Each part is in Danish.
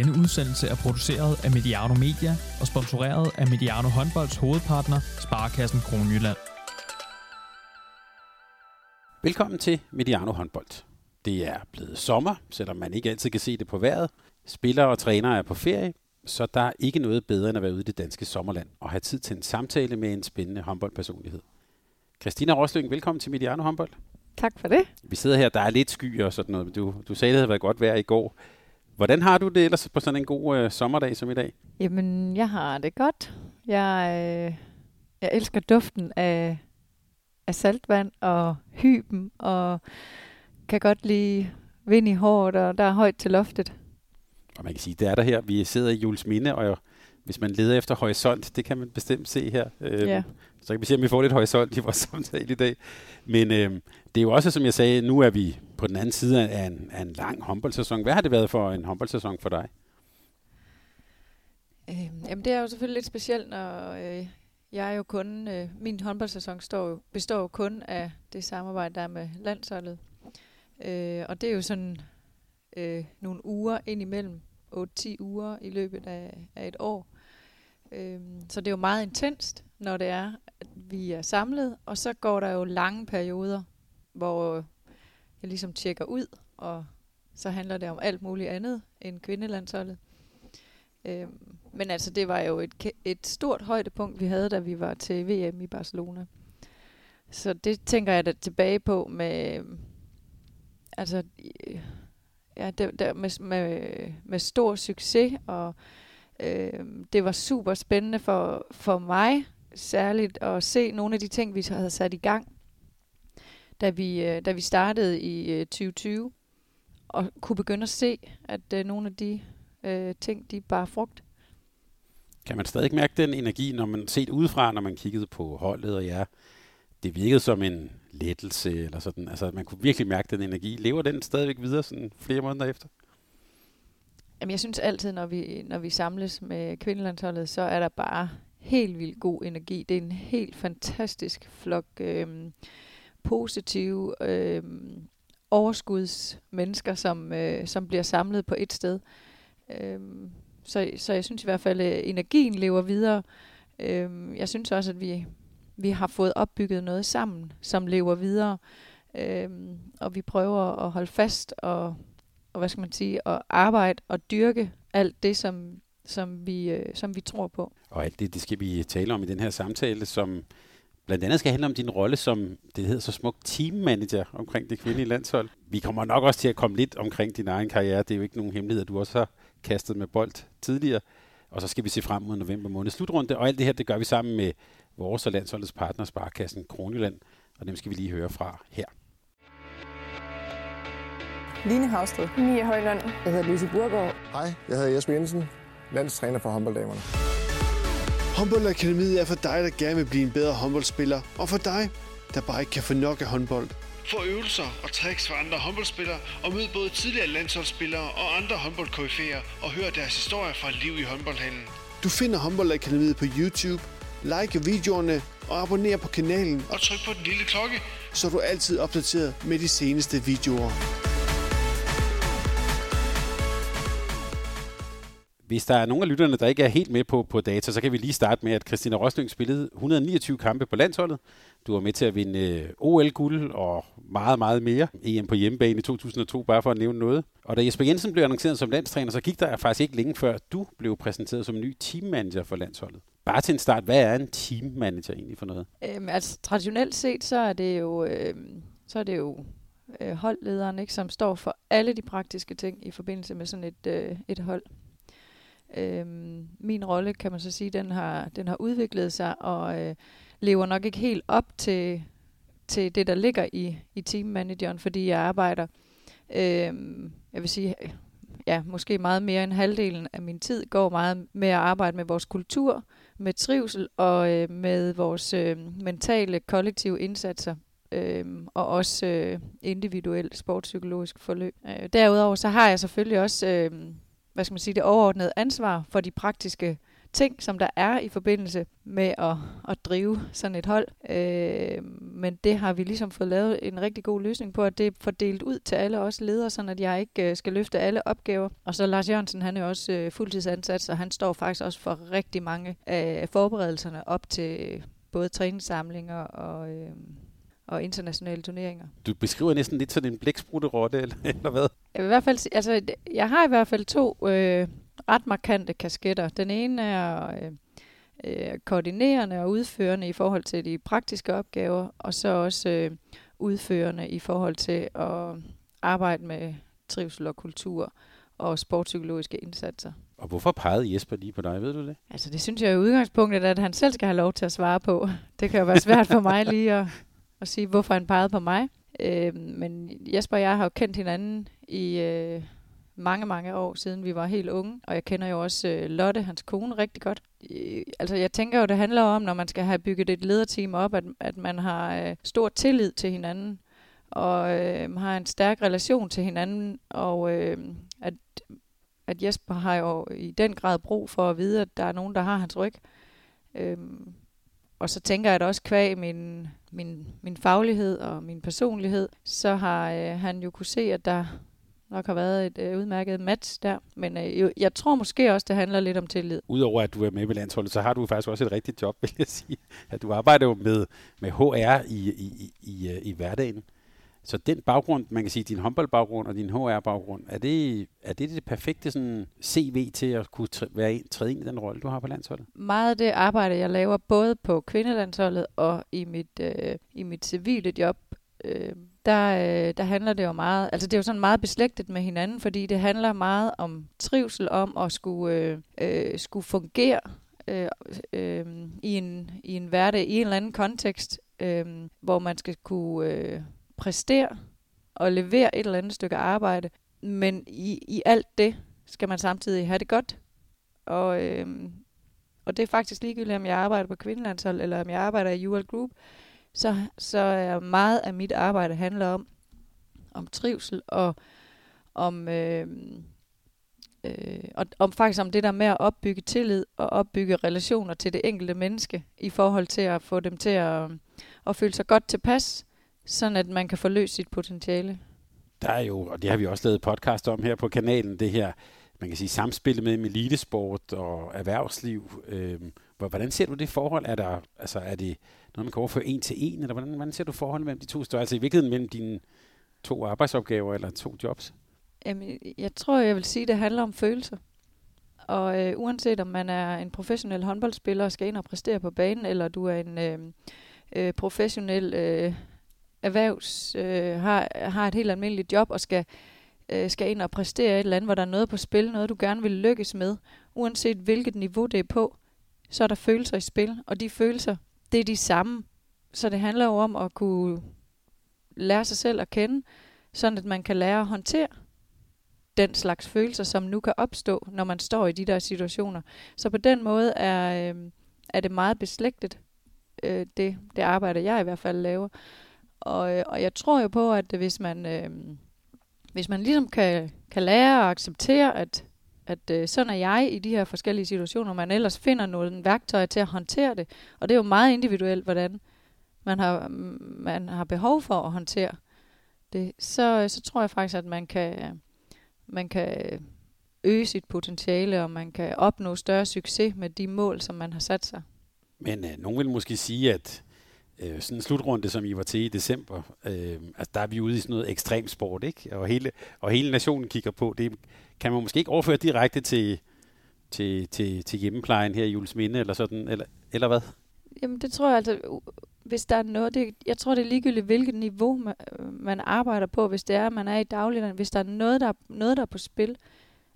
Denne udsendelse er produceret af Mediano Media og sponsoreret af Mediano Håndbolds hovedpartner, Sparkassen Kronjylland. Velkommen til Mediano Håndbold. Det er blevet sommer, selvom man ikke altid kan se det på vejret. Spillere og trænere er på ferie, så der er ikke noget bedre end at være ude i det danske sommerland og have tid til en samtale med en spændende håndboldpersonlighed. Christina Rosling, velkommen til Mediano Håndbold. Tak for det. Vi sidder her, der er lidt sky og sådan noget, men du, du sagde, det havde været godt vejr i går. Hvordan har du det ellers på sådan en god øh, sommerdag som i dag? Jamen, jeg har det godt. Jeg, øh, jeg elsker duften af, af saltvand og hyben, og kan godt lide vind i håret, og der er højt til loftet. Og man kan sige, det er der her. Vi sidder i Jules Minde, og hvis man leder efter horisont, det kan man bestemt se her. Øh, Ja. Så kan vi se, om vi får lidt horisont i vores samtale i dag. Men øh, det er jo også, som jeg sagde, nu er vi på den anden side af en, af en lang håndboldsæson. Hvad har det været for en håndboldsæson for dig? Øh, jamen, det er jo selvfølgelig lidt specielt, når øh, jeg er jo kun, øh, min håndboldsæson står jo, består jo kun af det samarbejde, der er med landsholdet. Øh, og det er jo sådan øh, nogle uger indimellem, 8-10 uger i løbet af, af et år. Øh, så det er jo meget intenst, når det er, at vi er samlet, og så går der jo lange perioder, hvor jeg ligesom tjekker ud, og så handler det om alt muligt andet end kvindelandsholdet. Øhm, men altså, det var jo et, et stort højdepunkt, vi havde, da vi var til VM i Barcelona. Så det tænker jeg da tilbage på med, altså, ja, det, der, med, med, med stor succes, og øh, det var super spændende for, for mig, særligt at se nogle af de ting, vi havde sat i gang, da vi, øh, da vi startede i øh, 2020, og kunne begynde at se, at øh, nogle af de øh, ting, de bare frugt. Kan man stadig mærke den energi, når man set udefra, når man kiggede på holdet og jer? Det virkede som en lettelse eller sådan. Altså, man kunne virkelig mærke den energi. Lever den stadigvæk videre sådan flere måneder efter? Jamen, jeg synes altid, når vi, når vi samles med kvindelandsholdet, så er der bare helt vildt god energi. Det er en helt fantastisk flok øh, positive øh, overskudsmennesker, som, øh, som bliver samlet på et sted. Øh, så, så jeg synes i hvert fald, at energien lever videre. Øh, jeg synes også, at vi, vi har fået opbygget noget sammen, som lever videre. Øh, og vi prøver at holde fast og og hvad skal man sige, at arbejde og dyrke alt det, som, som, vi, øh, som vi tror på. Og alt det, det skal vi tale om i den her samtale, som blandt andet skal handle om din rolle som, det hedder så smukt, teammanager omkring det kvindelige landshold. Vi kommer nok også til at komme lidt omkring din egen karriere. Det er jo ikke nogen hemmelighed, at du også har kastet med bold tidligere. Og så skal vi se frem mod november måned slutrunde. Og alt det her, det gør vi sammen med vores og landsholdets partner, Sparkassen Kronjylland. Og dem skal vi lige høre fra her. Line Havsted. Mia Højlund. Jeg hedder Lise Burgaard. Hej, jeg hedder Jesper Jensen, landstræner for håndbolddamerne. Håndboldakademiet er for dig, der gerne vil blive en bedre håndboldspiller, og for dig, der bare ikke kan få nok af håndbold. Få øvelser og tricks fra andre håndboldspillere, og mød både tidligere landsholdsspillere og andre håndboldkoryfæer, og hør deres historier fra liv i håndboldhallen. Du finder Håndboldakademiet på YouTube, like videoerne og abonner på kanalen, og tryk på den lille klokke, så er du altid opdateret med de seneste videoer. Hvis der er nogle af lytterne, der ikke er helt med på, på data, så kan vi lige starte med, at Christina Rosling spillede 129 kampe på landsholdet. Du var med til at vinde øh, OL-guld og meget, meget mere. EM på hjemmebane i 2002, bare for at nævne noget. Og da Jesper Jensen blev annonceret som landstræner, så gik der faktisk ikke længe før, du blev præsenteret som ny teammanager for landsholdet. Bare til en start, hvad er en teammanager egentlig for noget? Øhm, altså traditionelt set, så er det jo, øh, så er det jo øh, holdlederen, ikke, som står for alle de praktiske ting i forbindelse med sådan et, øh, et hold. Øhm, min rolle, kan man så sige, den har, den har udviklet sig og øh, lever nok ikke helt op til, til det, der ligger i, i teammanageren, fordi jeg arbejder, øh, jeg vil sige, ja, måske meget mere end halvdelen af min tid går meget med at arbejde med vores kultur, med trivsel og øh, med vores øh, mentale kollektive indsatser øh, og også øh, individuelt sportspsykologisk forløb. Øh, derudover så har jeg selvfølgelig også øh, hvad skal man sige, det overordnede ansvar for de praktiske ting, som der er i forbindelse med at, at drive sådan et hold. Øh, men det har vi ligesom fået lavet en rigtig god løsning på, at det er fordelt ud til alle os ledere, sådan at jeg ikke øh, skal løfte alle opgaver. Og så Lars Jørgensen, han er også øh, fuldtidsansat, så han står faktisk også for rigtig mange af forberedelserne op til både træningssamlinger og, øh, og internationale turneringer. Du beskriver næsten lidt sådan en blæksprutte-rotte, eller, eller hvad? Jeg, vil i hvert fald, altså, jeg har i hvert fald to øh, ret markante kasketter. Den ene er øh, øh, koordinerende og udførende i forhold til de praktiske opgaver, og så også øh, udførende i forhold til at arbejde med trivsel og kultur og sportspsykologiske indsatser. Og hvorfor pegede Jesper lige på dig, ved du det? Altså det synes jeg i udgangspunktet, at han selv skal have lov til at svare på. Det kan jo være svært for mig lige at, at sige, hvorfor han pegede på mig. Øh, men Jesper og jeg har jo kendt hinanden i øh, mange, mange år siden vi var helt unge. Og jeg kender jo også øh, Lotte, hans kone, rigtig godt. Øh, altså jeg tænker jo, det handler om, når man skal have bygget et lederteam op, at, at man har øh, stor tillid til hinanden. Og øh, har en stærk relation til hinanden. Og øh, at at Jesper har jo i den grad brug for at vide, at der er nogen, der har hans ryg. Øhm, og så tænker jeg, at også kvæg min, min, min faglighed og min personlighed, så har øh, han jo kunne se, at der nok har været et øh, udmærket match der. Men øh, jo, jeg tror måske også, det handler lidt om tillid. Udover at du er med ved landsholdet, så har du faktisk også et rigtigt job, vil jeg sige. At du arbejder jo med, med HR i, i, i, i, øh, i hverdagen. Så den baggrund, man kan sige, din håndboldbaggrund og din HR-baggrund, er det, er det det perfekte sådan, CV til at kunne tr- være en, træde ind i den rolle, du har på landsholdet? Meget af det arbejde, jeg laver både på kvindelandsholdet og i mit, øh, i mit civile job, øh, der, øh, der handler det jo meget, altså det er jo sådan meget beslægtet med hinanden, fordi det handler meget om trivsel, om at skulle, øh, øh, skulle fungere øh, øh, i, en, i en hverdag, i en eller anden kontekst, øh, hvor man skal kunne øh, præstere og levere et eller andet stykke arbejde, men i, i alt det skal man samtidig have det godt. Og, øhm, og det er faktisk ligegyldigt, om jeg arbejder på kvindelandshold, eller om jeg arbejder i UL Group, så, så er meget af mit arbejde handler om, om trivsel og om, øh, øh, og om faktisk om det der med at opbygge tillid og opbygge relationer til det enkelte menneske i forhold til at få dem til at, at føle sig godt tilpas, sådan at man kan forløse sit potentiale. Der er jo, og det har vi også lavet podcast om her på kanalen, det her, man kan sige, samspillet mellem elitesport og erhvervsliv. Hvor- hvordan ser du det forhold? Er, der, altså, er det noget, man kan overføre en til en, eller hvordan, hvordan ser du forholdet mellem de to størrelser? Altså i virkeligheden mellem dine to arbejdsopgaver eller to jobs? Jamen, jeg tror, jeg vil sige, at det handler om følelser. Og øh, uanset om man er en professionel håndboldspiller og skal ind og præstere på banen, eller du er en øh, øh, professionel øh, erhvervs, øh, har, har et helt almindeligt job og skal, øh, skal ind og præstere et eller andet, hvor der er noget på spil, noget du gerne vil lykkes med, uanset hvilket niveau det er på, så er der følelser i spil, og de følelser, det er de samme. Så det handler jo om at kunne lære sig selv at kende, sådan at man kan lære at håndtere den slags følelser, som nu kan opstå, når man står i de der situationer. Så på den måde er, øh, er det meget beslægtet, øh, det, det arbejde, jeg i hvert fald laver. Og, øh, og jeg tror jo på, at hvis man, øh, hvis man ligesom kan, kan lære og acceptere, at, at øh, sådan er jeg i de her forskellige situationer, man ellers finder nogle værktøjer til at håndtere det. Og det er jo meget individuelt, hvordan man har, man har behov for at håndtere det. Så, så tror jeg faktisk, at man kan, man kan øge sit potentiale, og man kan opnå større succes med de mål, som man har sat sig. Men øh, nogen vil måske sige, at øh, sådan en slutrunde, som I var til i december, øh, altså der er vi ude i sådan noget ekstrem sport, ikke? Og hele, og hele nationen kigger på. Det kan man måske ikke overføre direkte til, til, til, til hjemmeplejen her i Julesminde, eller sådan, eller, eller hvad? Jamen det tror jeg altså, hvis der er noget, det, jeg tror det er ligegyldigt, hvilket niveau man, øh, man arbejder på, hvis det er, man er i dagligdagen, hvis der er noget, der, noget, der er på spil.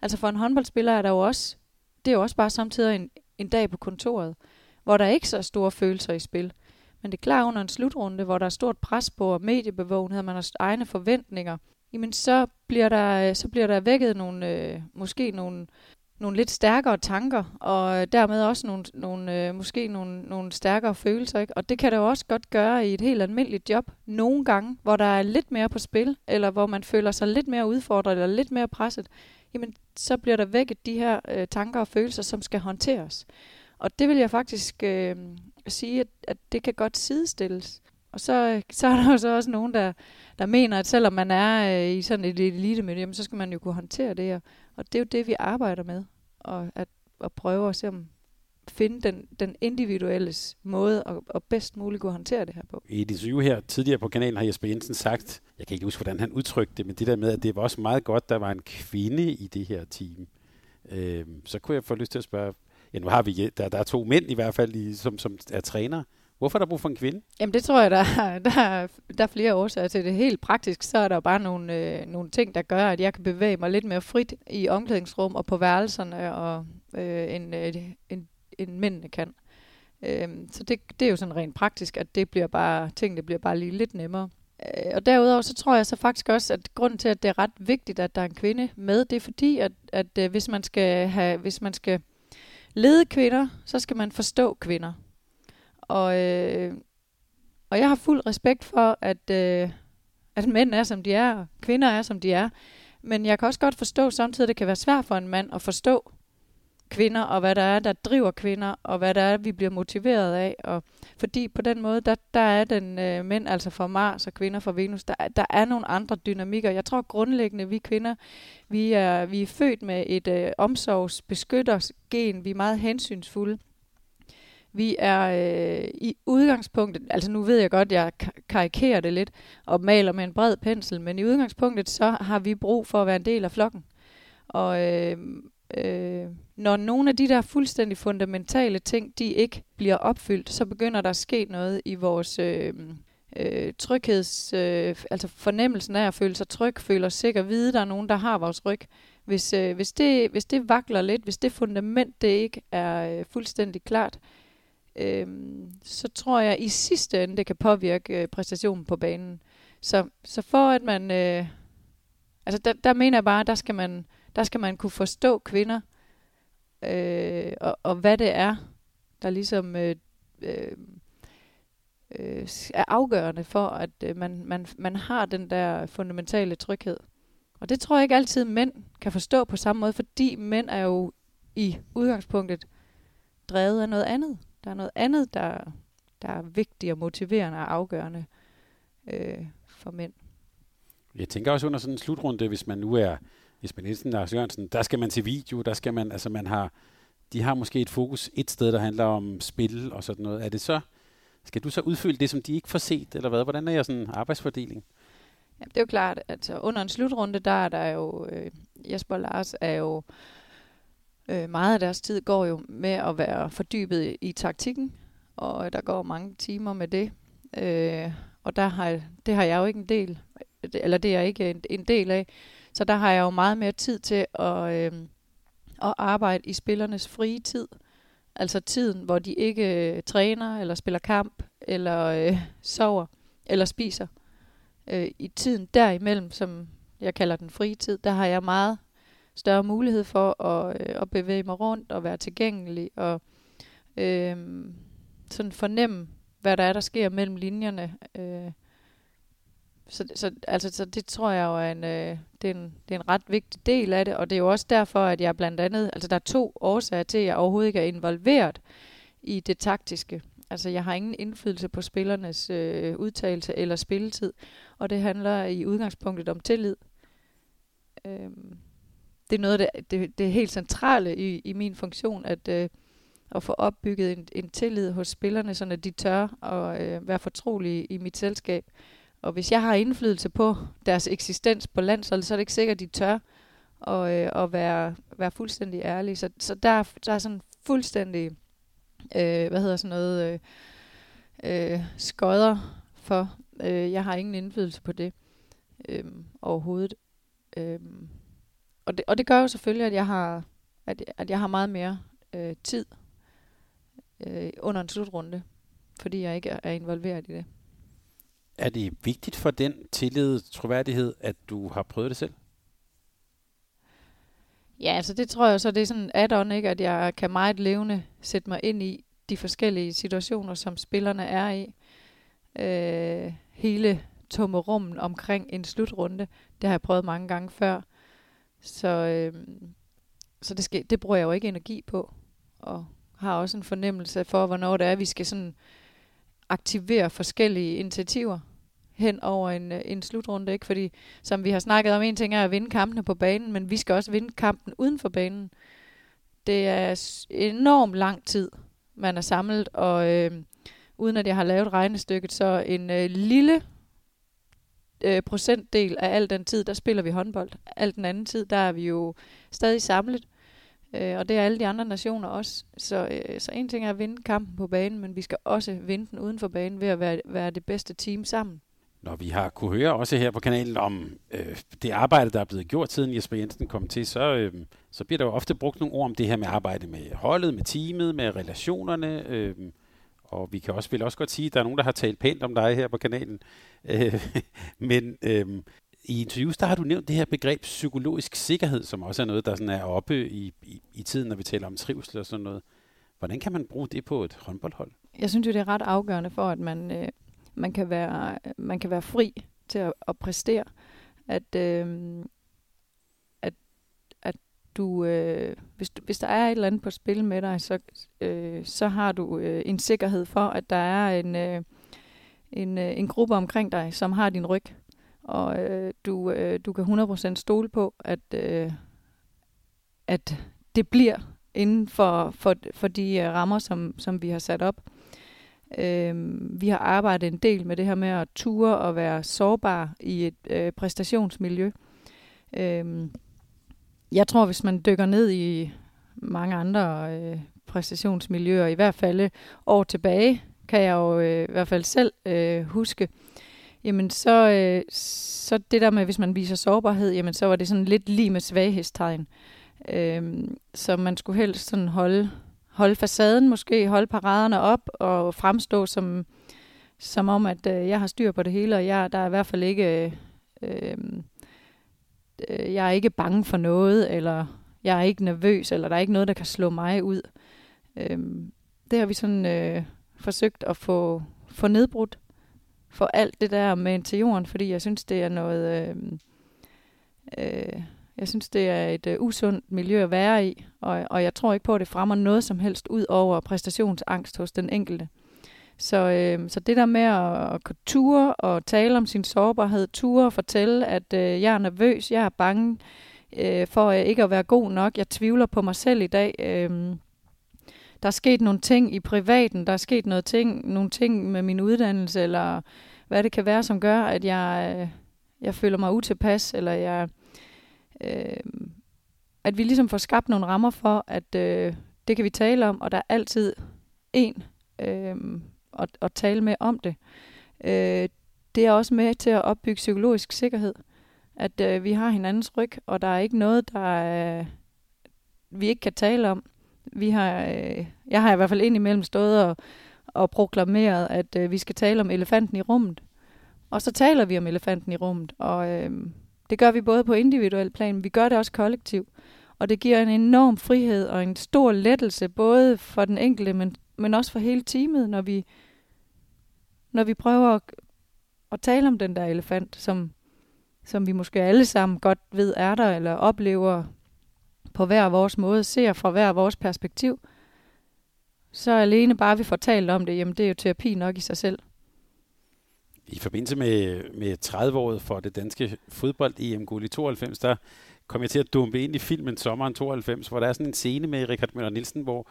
Altså for en håndboldspiller er der jo også, det er jo også bare samtidig en, en dag på kontoret, hvor der er ikke så store følelser i spil. Men det er klart under en slutrunde, hvor der er stort pres på og mediebevågenhed, og man har egne forventninger, jamen så bliver der, så bliver der vækket nogle, øh, måske nogle, nogle lidt stærkere tanker, og dermed også nogle, nogle, øh, måske nogle, nogle stærkere følelser. Ikke? Og det kan det jo også godt gøre i et helt almindeligt job. Nogle gange, hvor der er lidt mere på spil, eller hvor man føler sig lidt mere udfordret, eller lidt mere presset, jamen så bliver der vækket de her øh, tanker og følelser, som skal håndteres. Og det vil jeg faktisk øh, sige, at, at det kan godt sidestilles. Og så, øh, så er der jo så også nogen, der, der mener, at selvom man er øh, i sådan et elitemiljø, så skal man jo kunne håndtere det. Og, og det er jo det, vi arbejder med. Og at, at prøve at se, om finde den, den individuelle måde at, at bedst muligt kunne håndtere det her på. I et interview her tidligere på kanalen har Jesper Jensen sagt, jeg kan ikke huske, hvordan han udtrykte det, men det der med, at det var også meget godt, der var en kvinde i det her team. Øh, så kunne jeg få lyst til at spørge, ja nu har vi, der, der er to mænd i hvert fald, i, som, som er træner. Hvorfor er der brug for en kvinde? Jamen det tror jeg, der, der, er, der er flere årsager til det. Helt praktisk, så er der bare nogle, øh, nogle ting, der gør, at jeg kan bevæge mig lidt mere frit i omklædningsrum og på værelserne, og øh, en, øh, en end mændene kan. Øh, så det, det er jo sådan rent praktisk, at det bliver bare, tingene bliver bare lige lidt nemmere. Øh, og derudover så tror jeg så faktisk også, at grunden til, at det er ret vigtigt, at der er en kvinde med, det er fordi, at, at øh, hvis man skal have, hvis man skal lede kvinder, så skal man forstå kvinder. Og, øh, og jeg har fuld respekt for, at, øh, at mænd er, som de er, og kvinder er, som de er. Men jeg kan også godt forstå samtidig, at det kan være svært for en mand at forstå, kvinder, og hvad der er, der driver kvinder, og hvad der er, vi bliver motiveret af. Og fordi på den måde, der, der er den øh, mænd altså fra Mars og kvinder fra Venus, der, der er nogle andre dynamikker. Jeg tror grundlæggende, vi kvinder, vi er, vi er født med et øh, omsorgsbeskyttersgen. Vi er meget hensynsfulde. Vi er øh, i udgangspunktet, altså nu ved jeg godt, jeg karikerer det lidt og maler med en bred pensel, men i udgangspunktet så har vi brug for at være en del af flokken. Og, øh, øh, når nogle af de der fuldstændig fundamentale ting, de ikke bliver opfyldt, så begynder der at ske noget i vores øh, øh, trygheds, øh, altså fornemmelsen af at føle sig tryg, føle os sikker, vide, der er nogen, der har vores ryg. Hvis, øh, hvis, det, hvis det vakler lidt, hvis det fundament det ikke er øh, fuldstændig klart, øh, så tror jeg i sidste ende, det kan påvirke øh, præstationen på banen. Så, så for at man... Øh, altså der, der mener jeg bare, der skal man der skal man kunne forstå kvinder, øh, og, og hvad det er, der ligesom øh, øh, øh, er afgørende for, at øh, man, man, man har den der fundamentale tryghed. Og det tror jeg ikke altid mænd kan forstå på samme måde, fordi mænd er jo i udgangspunktet drevet af noget andet. Der er noget andet, der, der er vigtigt og motiverende og afgørende øh, for mænd. Jeg tænker også under sådan en slutrunde, hvis man nu er Jesper Nielsen, Lars Jørgensen, der skal man til video, der skal man, altså man har, de har måske et fokus et sted, der handler om spil og sådan noget. Er det så, skal du så udfylde det, som de ikke får set, eller hvad? Hvordan er jeres sådan arbejdsfordeling? Ja, det er jo klart, at altså, under en slutrunde, der er der jo, øh, Jesper og Lars er jo, øh, meget af deres tid går jo med at være fordybet i, i taktikken, og der går mange timer med det. Øh, og der har, det har jeg jo ikke en del, eller det er jeg ikke en, en del af. Så der har jeg jo meget mere tid til at, øh, at arbejde i spillernes frie tid. Altså tiden, hvor de ikke øh, træner, eller spiller kamp, eller øh, sover, eller spiser. Øh, I tiden derimellem, som jeg kalder den frie tid, der har jeg meget større mulighed for at, øh, at bevæge mig rundt og være tilgængelig og øh, sådan fornemme, hvad der er, der sker mellem linjerne. Øh, så, så, altså, så det tror jeg jo er en, øh, det, er en, det er en ret vigtig del af det, og det er jo også derfor, at jeg blandt andet, altså der er to årsager til, at jeg overhovedet ikke er involveret i det taktiske. Altså jeg har ingen indflydelse på spillernes øh, udtalelse eller spilletid, og det handler i udgangspunktet om tillid. Øhm, det er noget af det, det, det er helt centrale i, i min funktion, at, øh, at få opbygget en, en tillid hos spillerne, så de tør at øh, være fortrolige i mit selskab. Og hvis jeg har indflydelse på deres eksistens på landsholdet, så er det ikke sikkert, at de tør at, øh, at være, være fuldstændig ærlige. Så, så der, der er sådan fuldstændig, øh, hvad hedder sådan noget, øh, øh, skodder for. Øh, jeg har ingen indflydelse på det øh, overhovedet. Øh, og, det, og det gør jo selvfølgelig, at jeg har, at, at jeg har meget mere øh, tid øh, under en slutrunde, fordi jeg ikke er involveret i det. Er det vigtigt for den tillid, troværdighed, at du har prøvet det selv? Ja, altså det tror jeg så, det er sådan add-on, ikke? at jeg kan meget levende sætte mig ind i de forskellige situationer, som spillerne er i. Øh, hele tomme rummen omkring en slutrunde, det har jeg prøvet mange gange før. Så, øh, så det, skal, det bruger jeg jo ikke energi på, og har også en fornemmelse for, hvornår det er, vi skal sådan aktivere forskellige initiativer hen over en, øh, en slutrunde, ikke? Fordi, som vi har snakket om, en ting er at vinde kampene på banen, men vi skal også vinde kampen uden for banen. Det er enormt lang tid, man er samlet, og øh, uden at jeg har lavet regnestykket, så en øh, lille øh, procentdel af al den tid, der spiller vi håndbold. Al den anden tid, der er vi jo stadig samlet. Øh, og det er alle de andre nationer også. Så, øh, så en ting er at vinde kampen på banen, men vi skal også vinde den uden for banen ved at være, være det bedste team sammen. Når vi har kunne høre også her på kanalen om øh, det arbejde, der er blevet gjort siden Jesper Jensen kom til, så, øh, så bliver der jo ofte brugt nogle ord om det her med arbejde med holdet, med teamet, med relationerne. Øh, og vi kan også, vil også godt sige, at der er nogen, der har talt pænt om dig her på kanalen. Øh, men øh, i interviews, der har du nævnt det her begreb psykologisk sikkerhed, som også er noget, der sådan er oppe i, i, i tiden, når vi taler om trivsel og sådan noget. Hvordan kan man bruge det på et håndboldhold? Jeg synes jo, det er ret afgørende for, at man, øh, man, kan, være, man kan være fri til at, at præstere. At, øh, at, at du, øh, hvis, du, hvis der er et eller andet på spil med dig, så, øh, så har du øh, en sikkerhed for, at der er en, øh, en, øh, en gruppe omkring dig, som har din ryg og øh, du, øh, du kan 100% stole på, at, øh, at det bliver inden for, for, for de øh, rammer, som, som vi har sat op. Øh, vi har arbejdet en del med det her med at ture og være sårbar i et øh, præstationsmiljø. Øh, jeg tror, hvis man dykker ned i mange andre øh, præstationsmiljøer, i hvert fald år tilbage, kan jeg jo øh, i hvert fald selv øh, huske, jamen så, øh, så det der med, hvis man viser sårbarhed, jamen så var det sådan lidt lige med svaghedstegn. Øh, så man skulle helst sådan holde, holde facaden måske, holde paraderne op og fremstå som, som om, at øh, jeg har styr på det hele, og jeg, der er i hvert fald ikke... Øh, øh, jeg er ikke bange for noget, eller jeg er ikke nervøs, eller der er ikke noget, der kan slå mig ud. Øh, det har vi sådan øh, forsøgt at få, få nedbrudt for alt det der med til jorden, fordi jeg synes, det er noget... Øh, øh, jeg synes, det er et øh, usundt miljø at være i, og, og jeg tror ikke på, at det fremmer noget som helst ud over præstationsangst hos den enkelte. Så, øh, så det der med at, at kunne ture og tale om sin sårbarhed, ture og fortælle, at øh, jeg er nervøs, jeg er bange øh, for øh, ikke at være god nok, jeg tvivler på mig selv i dag. Øh, der er sket nogle ting i privaten, der er sket noget ting, nogle ting med min uddannelse, eller hvad det kan være, som gør, at jeg, øh, jeg føler mig utilpas, eller jeg, øh, at vi ligesom får skabt nogle rammer for, at øh, det kan vi tale om, og der er altid en øh, at, at tale med om det. Øh, det er også med til at opbygge psykologisk sikkerhed, at øh, vi har hinandens ryg, og der er ikke noget, der øh, vi ikke kan tale om. Vi har, øh, jeg har i hvert fald indimellem stået og, og proklameret, at øh, vi skal tale om elefanten i rummet. Og så taler vi om elefanten i rummet, og øh, det gør vi både på individuel plan, men vi gør det også kollektivt. Og det giver en enorm frihed og en stor lettelse, både for den enkelte, men, men også for hele teamet, når vi, når vi prøver at, at tale om den der elefant, som, som vi måske alle sammen godt ved er der, eller oplever på hver vores måde, ser fra hver vores perspektiv, så alene bare vi får talt om det, jamen det er jo terapi nok i sig selv. I forbindelse med, med 30-året for det danske fodbold-EM guld i 92, der kom jeg til at dumpe ind i filmen Sommeren 92, hvor der er sådan en scene med Richard Møller Nielsen, hvor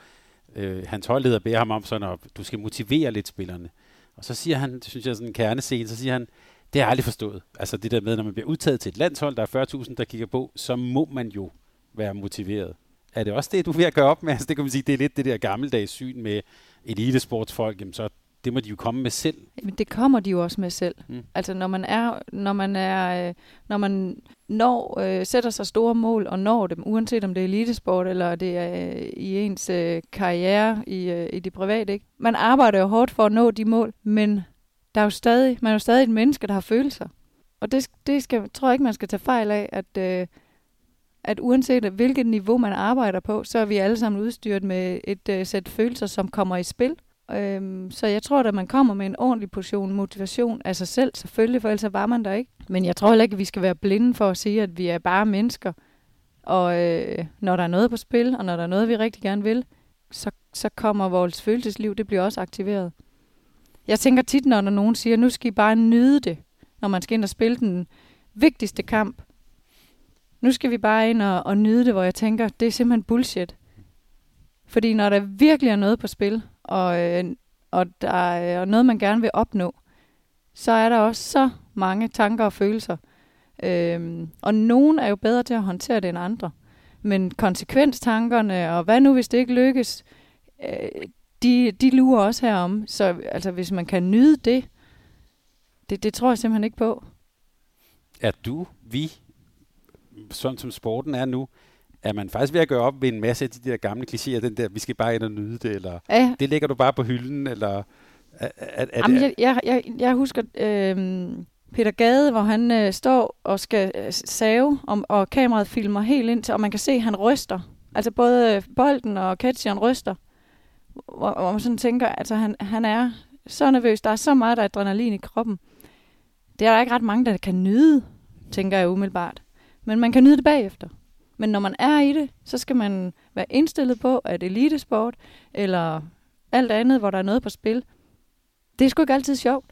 øh, hans holdleder beder ham om sådan, at du skal motivere lidt spillerne. Og så siger han, det synes jeg er sådan en kernescene, så siger han, det har jeg aldrig forstået. Altså det der med, når man bliver udtaget til et landshold, der er 40.000, der kigger på, så må man jo være motiveret. Er det også det, du vil gøre op med? Altså, det kan man sige, det er lidt det der gammeldags syn med elitesportsfolk, jamen så det må de jo komme med selv. Men det kommer de jo også med selv. Mm. Altså når man er, når man er, øh, når man når, øh, sætter sig store mål og når dem, uanset om det er elitesport eller det er øh, i ens øh, karriere i, øh, i det private, ikke? Man arbejder jo hårdt for at nå de mål, men der er jo stadig, man er jo stadig et menneske, der har følelser. Og det, det skal, tror jeg ikke, man skal tage fejl af, at øh, at uanset hvilket niveau man arbejder på, så er vi alle sammen udstyret med et øh, sæt følelser, som kommer i spil. Øhm, så jeg tror, at man kommer med en ordentlig portion motivation af sig selv, selvfølgelig, for ellers var man der ikke. Men jeg tror heller ikke, at vi skal være blinde for at sige, at vi er bare mennesker. Og øh, når der er noget på spil, og når der er noget, vi rigtig gerne vil, så, så kommer vores følelsesliv, det bliver også aktiveret. jeg tænker tit, når, der nogen siger, nu skal I bare nyde det, når man skal ind og spille den vigtigste kamp. Nu skal vi bare ind og, og nyde det, hvor jeg tænker, det er simpelthen bullshit. Fordi når der virkelig er noget på spil, og, øh, og der er noget, man gerne vil opnå, så er der også så mange tanker og følelser. Øhm, og nogen er jo bedre til at håndtere det end andre. Men konsekvenstankerne, og hvad nu hvis det ikke lykkes, øh, de, de lurer også herom. Så altså, hvis man kan nyde det, det, det tror jeg simpelthen ikke på. Er du, vi, sådan som sporten er nu, er man faktisk ved at gøre op ved en masse af de der gamle klichéer, den der, vi skal bare ind og nyde det, eller Ja. det lægger du bare på hylden, eller er, er, er Jamen, jeg, jeg, jeg, jeg husker øh, Peter Gade, hvor han øh, står og skal øh, save, om, og kameraet filmer helt ind til, og man kan se, at han ryster. Altså både øh, bolden og catcheren ryster. Hvor, hvor man sådan tænker, altså han, han er så nervøs. Der er så meget der er adrenalin i kroppen. Det er der ikke ret mange, der kan nyde, tænker jeg umiddelbart. Men man kan nyde det bagefter. Men når man er i det, så skal man være indstillet på, at elitesport eller alt andet, hvor der er noget på spil, det er sgu ikke altid sjovt.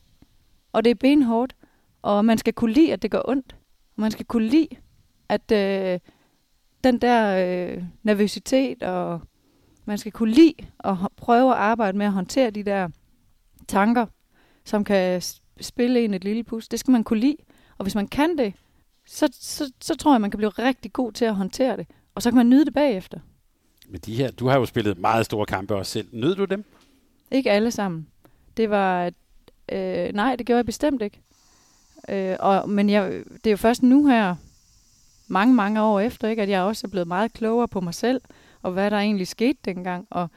Og det er benhårdt. Og man skal kunne lide, at det gør ondt. Og man skal kunne lide, at øh, den der øh, nervøsitet, og man skal kunne lide at prøve at arbejde med at håndtere de der tanker, som kan spille en et lille pus. Det skal man kunne lide. Og hvis man kan det, så, så, så tror jeg, man kan blive rigtig god til at håndtere det. Og så kan man nyde det bagefter. med de her, du har jo spillet meget store kampe også selv. Nød du dem? Ikke alle sammen. Det var... Øh, nej, det gjorde jeg bestemt ikke. Øh, og, men jeg, det er jo først nu her, mange, mange år efter, ikke, at jeg også er blevet meget klogere på mig selv, og hvad der egentlig skete dengang. Og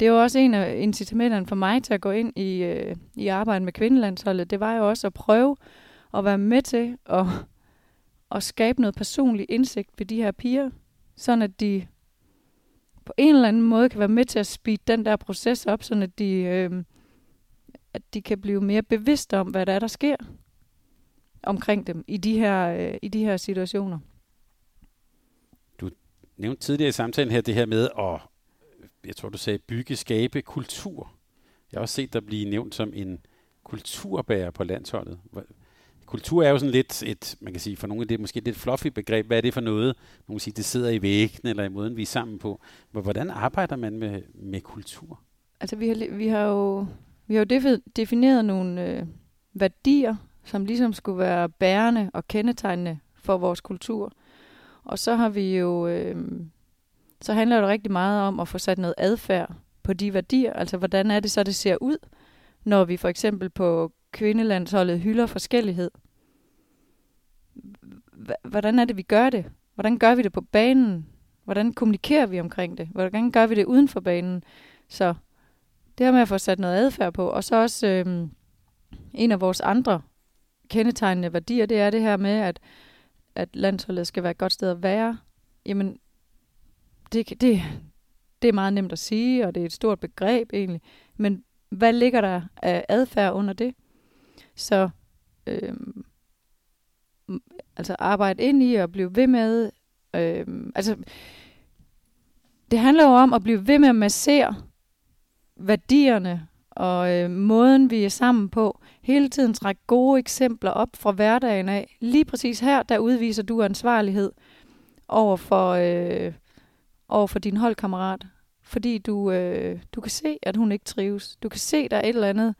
det er jo også en af incitamenterne for mig til at gå ind i, øh, i arbejde med kvindelandsholdet. Det var jo også at prøve at være med til at, at skabe noget personlig indsigt ved de her piger, sådan at de på en eller anden måde kan være med til at speede den der proces op, sådan at de, øh, at de kan blive mere bevidste om, hvad der er, der sker omkring dem i de her, øh, i de her situationer. Du nævnte tidligere i samtalen her det her med at, jeg tror du sagde, bygge, skabe kultur. Jeg har også set dig blive nævnt som en kulturbærer på landsholdet. Kultur er jo sådan lidt et, man kan sige, for nogle af det er måske et lidt fluffy begreb. Hvad er det for noget? Nogle siger, det sidder i væggene eller i måden, vi er sammen på. Men hvordan arbejder man med, med kultur? Altså vi har, vi har jo, vi har jo defineret nogle øh, værdier, som ligesom skulle være bærende og kendetegnende for vores kultur. Og så har vi jo, øh, så handler det rigtig meget om at få sat noget adfærd på de værdier. Altså hvordan er det så, det ser ud, når vi for eksempel på kvindelandsholdet hylder forskellighed. H- hvordan er det, vi gør det? Hvordan gør vi det på banen? Hvordan kommunikerer vi omkring det? Hvordan gør vi det uden for banen? Så det her med at få sat noget adfærd på, og så også øhm, en af vores andre kendetegnende værdier, det er det her med, at, at landsholdet skal være et godt sted at være. Jamen, det, det, det er meget nemt at sige, og det er et stort begreb egentlig. Men hvad ligger der af adfærd under det? Så øhm, altså arbejde ind i og blive ved med. Øhm, altså, det handler jo om at blive ved med at massere værdierne og øh, måden, vi er sammen på. Hele tiden trække gode eksempler op fra hverdagen af. Lige præcis her, der udviser du ansvarlighed over for, øh, over for din holdkammerat. Fordi du, øh, du kan se, at hun ikke trives. Du kan se, der er et eller andet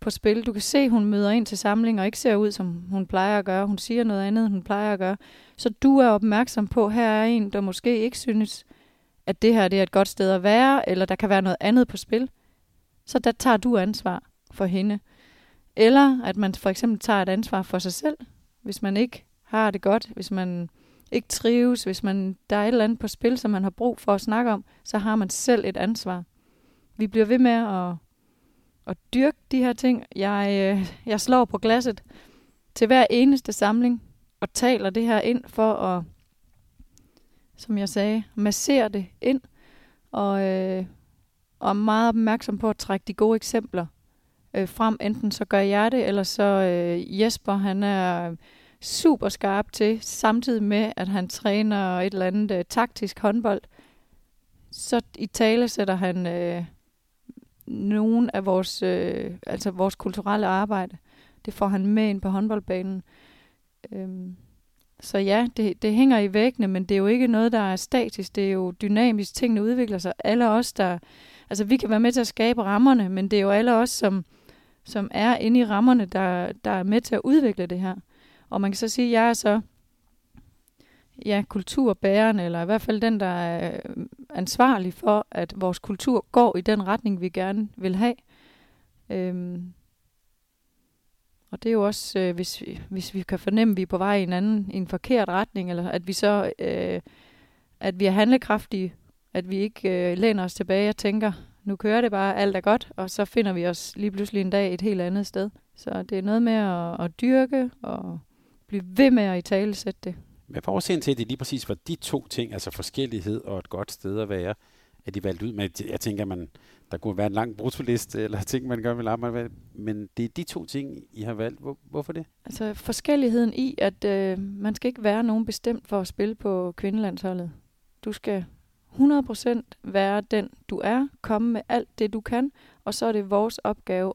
på spil. Du kan se, hun møder ind til samling og ikke ser ud, som hun plejer at gøre. Hun siger noget andet, end hun plejer at gøre. Så du er opmærksom på, at her er en, der måske ikke synes, at det her det er et godt sted at være, eller der kan være noget andet på spil. Så der tager du ansvar for hende. Eller at man for eksempel tager et ansvar for sig selv, hvis man ikke har det godt, hvis man ikke trives, hvis man, der er et eller andet på spil, som man har brug for at snakke om, så har man selv et ansvar. Vi bliver ved med at, at dyrke de her ting. Jeg, øh, jeg slår på glasset til hver eneste samling og taler det her ind for at, som jeg sagde, massere det ind og, øh, og er meget opmærksom på at trække de gode eksempler øh, frem. Enten så gør jeg det, eller så øh, Jesper, han er super skarp til, samtidig med, at han træner et eller andet øh, taktisk håndbold, så i tale sætter han øh, nogen af vores, øh, altså vores kulturelle arbejde. Det får han med ind på håndboldbanen. Øhm, så ja, det, det hænger i væggene, men det er jo ikke noget, der er statisk. Det er jo dynamisk. Tingene udvikler sig. Alle os, der... Altså, vi kan være med til at skabe rammerne, men det er jo alle os, som, som er inde i rammerne, der, der er med til at udvikle det her. Og man kan så sige, at jeg er så ja, kulturbærende, eller i hvert fald den, der er øh, ansvarlig for, at vores kultur går i den retning, vi gerne vil have. Øhm, og det er jo også, øh, hvis, vi, hvis vi kan fornemme, at vi er på vej i en anden, i en forkert retning, eller at vi så, øh, at vi er handlekraftige, at vi ikke øh, læner os tilbage og tænker, nu kører det bare, alt er godt, og så finder vi os lige pludselig en dag et helt andet sted. Så det er noget med at, at dyrke og blive ved med at i tale sætte det. Hvad var årsagen til, at det lige præcis var de to ting, altså forskellighed og et godt sted at være, at de valgte ud med? Jeg tænker, man, der kunne være en lang brutoliste, eller ting, man gør med arbejde men det er de to ting, I har valgt. Hvor, hvorfor det? Altså forskelligheden i, at øh, man skal ikke være nogen bestemt for at spille på kvindelandsholdet. Du skal 100% være den, du er, komme med alt det, du kan, og så er det vores opgave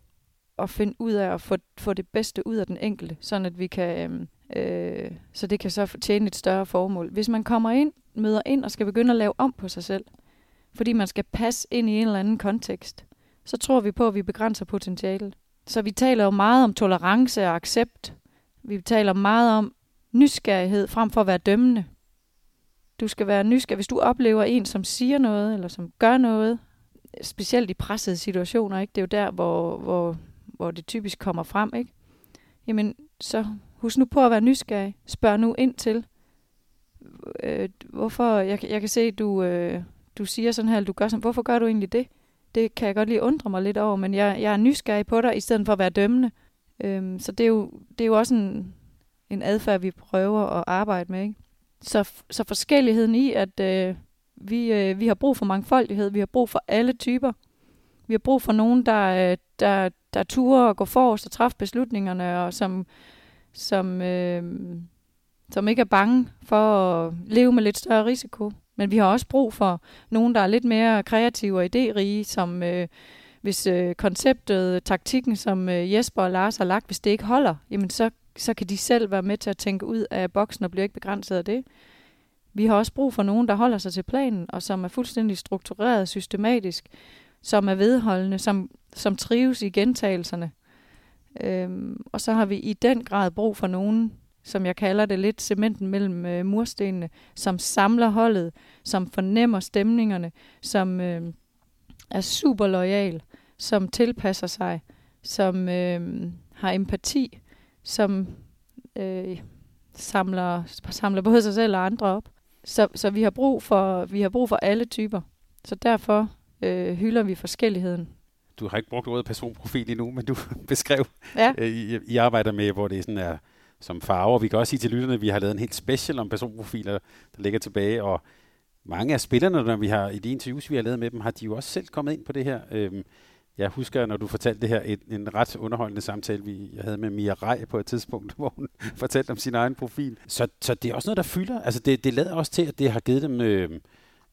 at finde ud af at få, få det bedste ud af den enkelte, sådan at vi kan, øh, øh, så det kan så tjene et større formål. Hvis man kommer ind, møder ind og skal begynde at lave om på sig selv, fordi man skal passe ind i en eller anden kontekst, så tror vi på, at vi begrænser potentialet. Så vi taler jo meget om tolerance og accept. Vi taler meget om nysgerrighed frem for at være dømmende. Du skal være nysgerrig. Hvis du oplever en, som siger noget, eller som gør noget, specielt i pressede situationer, ikke? det er jo der, hvor, hvor, hvor det typisk kommer frem, ikke? jamen så husk nu på at være nysgerrig. Spørg nu ind til, øh, hvorfor, jeg, jeg kan se, du, øh, du siger sådan her, eller du gør sådan, hvorfor gør du egentlig det? Det kan jeg godt lige undre mig lidt over, men jeg, jeg er nysgerrig på dig, i stedet for at være dømmende. Øhm, så det er, jo, det er jo også en, en adfærd, vi prøver at arbejde med. Ikke? Så, så forskelligheden i, at øh, vi, øh, vi har brug for mangfoldighed, vi har brug for alle typer. Vi har brug for nogen, der, øh, der, der turer og går forrest og træffer beslutningerne, og som, som, øh, som ikke er bange for at leve med lidt større risiko. Men vi har også brug for nogen, der er lidt mere kreative og idérige, som øh, hvis øh, konceptet, taktikken, som øh, Jesper og Lars har lagt, hvis det ikke holder, jamen så, så kan de selv være med til at tænke ud af boksen og bliver ikke begrænset af det. Vi har også brug for nogen, der holder sig til planen, og som er fuldstændig struktureret, systematisk, som er vedholdende, som, som trives i gentagelserne. Øhm, og så har vi i den grad brug for nogen, som jeg kalder det lidt, cementen mellem øh, murstenene, som samler holdet, som fornemmer stemningerne, som øh, er super lojal, som tilpasser sig, som øh, har empati, som øh, samler, samler både sig selv og andre op. Så, så vi har brug for vi har brug for alle typer. Så derfor øh, hylder vi forskelligheden. Du har ikke brugt ordet personprofil endnu, men du beskrev, ja. øh, I, I arbejder med, hvor det sådan er som farver. Vi kan også sige til lytterne, at vi har lavet en helt special om personprofiler, der ligger tilbage, og mange af spillerne, når vi har i de interviews, vi har lavet med dem, har de jo også selv kommet ind på det her. Øhm, jeg husker, når du fortalte det her, et, en ret underholdende samtale, vi, jeg havde med Mia Rej på et tidspunkt, hvor hun fortalte om sin egen profil. Så, så det er også noget, der fylder. Altså det, det lader også til, at det har givet dem øh,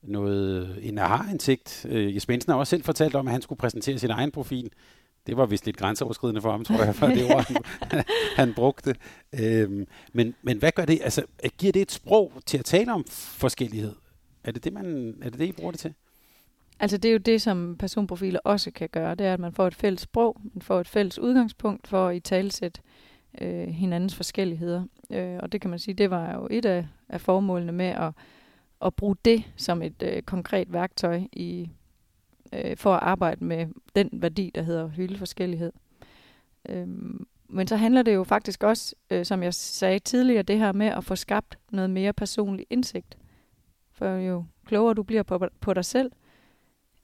noget, øh, en aha-indsigt. Øh, Jesper Bensen har også selv fortalt om, at han skulle præsentere sin egen profil det var vist lidt grænseoverskridende for ham, tror jeg, for det ord, han, han brugte. Øhm, men, men hvad gør det? Altså, giver det et sprog til at tale om forskellighed? Er det det, man, er det, det I bruger det til? Altså det er jo det, som personprofiler også kan gøre, det er, at man får et fælles sprog, man får et fælles udgangspunkt for at i talsætte øh, hinandens forskelligheder. Øh, og det kan man sige, det var jo et af, af formålene med at, at bruge det som et øh, konkret værktøj i øh, for at arbejde med den værdi, der hedder hyldeforskellighed. Øhm, men så handler det jo faktisk også, øh, som jeg sagde tidligere, det her med at få skabt noget mere personlig indsigt. For jo klogere du bliver på, på dig selv,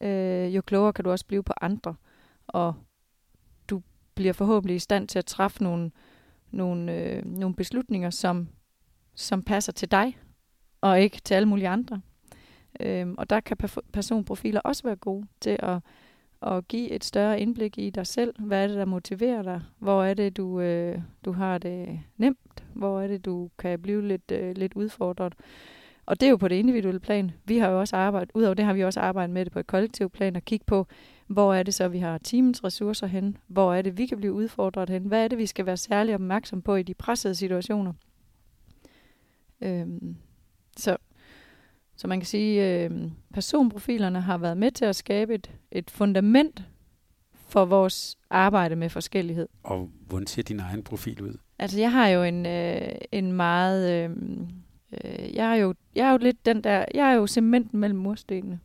øh, jo klogere kan du også blive på andre. Og du bliver forhåbentlig i stand til at træffe nogle, nogle, øh, nogle beslutninger, som, som passer til dig, og ikke til alle mulige andre. Øhm, og der kan personprofiler også være gode til at, at give et større indblik i dig selv. Hvad er det, der motiverer dig? Hvor er det, du, øh, du har det nemt? Hvor er det, du kan blive lidt, øh, lidt udfordret? Og det er jo på det individuelle plan. Vi har jo også arbejdet, udover det har vi også arbejdet med det på et kollektivt plan og kigge på, Hvor er det så, vi har teamens ressourcer hen? Hvor er det, vi kan blive udfordret hen? Hvad er det, vi skal være særlig opmærksom på i de pressede situationer? Øhm, så, så man kan sige, øh, personprofilerne har været med til at skabe et, et fundament for vores arbejde med forskellighed. Og hvordan ser din egen profil ud? Altså, jeg har jo en, øh, en meget... Øh, øh, jeg, er jo, jeg er jo lidt den der... Jeg er jo cementen mellem murstenene,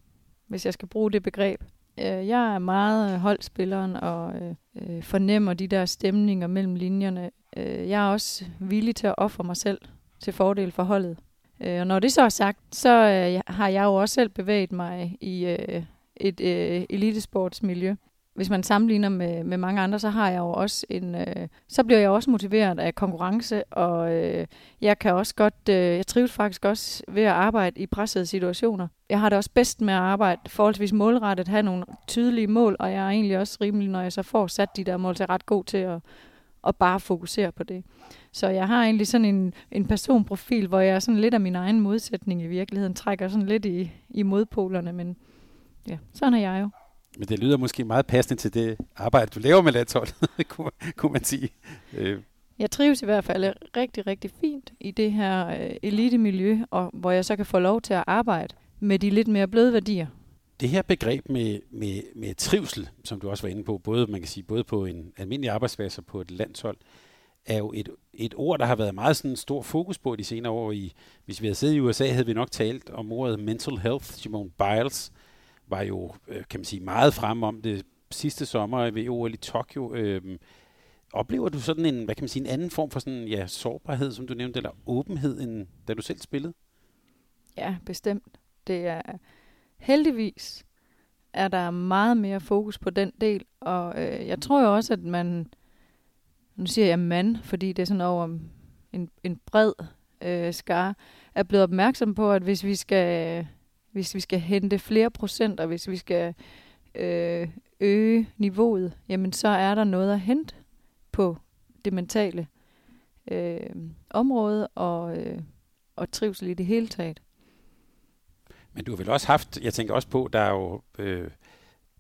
hvis jeg skal bruge det begreb. Øh, jeg er meget holdspilleren og øh, øh, fornemmer de der stemninger mellem linjerne. Øh, jeg er også villig til at ofre mig selv til fordel for holdet. Øh, og når det så er sagt, så øh, har jeg jo også selv bevæget mig i øh, et øh, elitesportsmiljø hvis man sammenligner med, med mange andre, så har jeg jo også en, øh, så bliver jeg også motiveret af konkurrence, og øh, jeg kan også godt, øh, jeg trives faktisk også ved at arbejde i pressede situationer. Jeg har det også bedst med at arbejde forholdsvis målrettet, have nogle tydelige mål, og jeg er egentlig også rimelig, når jeg så får sat de der mål, så er ret god til at, at bare fokusere på det. Så jeg har egentlig sådan en, en personprofil, hvor jeg er sådan lidt af min egen modsætning i virkeligheden, trækker sådan lidt i, i modpolerne, men ja, sådan er jeg jo. Men det lyder måske meget passende til det arbejde, du laver med landsholdet, kunne, kunne man sige. Øh. Jeg trives i hvert fald rigtig, rigtig fint i det her øh, elitemiljø, og hvor jeg så kan få lov til at arbejde med de lidt mere bløde værdier. Det her begreb med, med, med trivsel, som du også var inde på, både, man kan sige, både på en almindelig arbejdsplads og på et landshold, er jo et, et ord, der har været meget sådan stor fokus på de senere år. I, hvis vi havde siddet i USA, havde vi nok talt om ordet mental health. Simone Biles var jo, øh, kan man sige, meget frem om det sidste sommer ved OL i Tokyo. Øh, oplever du sådan en, hvad kan man sige, en anden form for sådan, ja, sårbarhed, som du nævnte, eller åbenhed, end da du selv spillede? Ja, bestemt. Det er heldigvis er der meget mere fokus på den del, og øh, jeg tror jo også, at man, nu siger jeg mand, fordi det er sådan over en, en bred øh, skar, er blevet opmærksom på, at hvis vi skal hvis vi skal hente flere procenter, hvis vi skal øh, øge niveauet, jamen så er der noget at hente på det mentale øh, område og, øh, og trivsel i det hele taget. Men du har vel også haft, jeg tænker også på, der er jo, øh,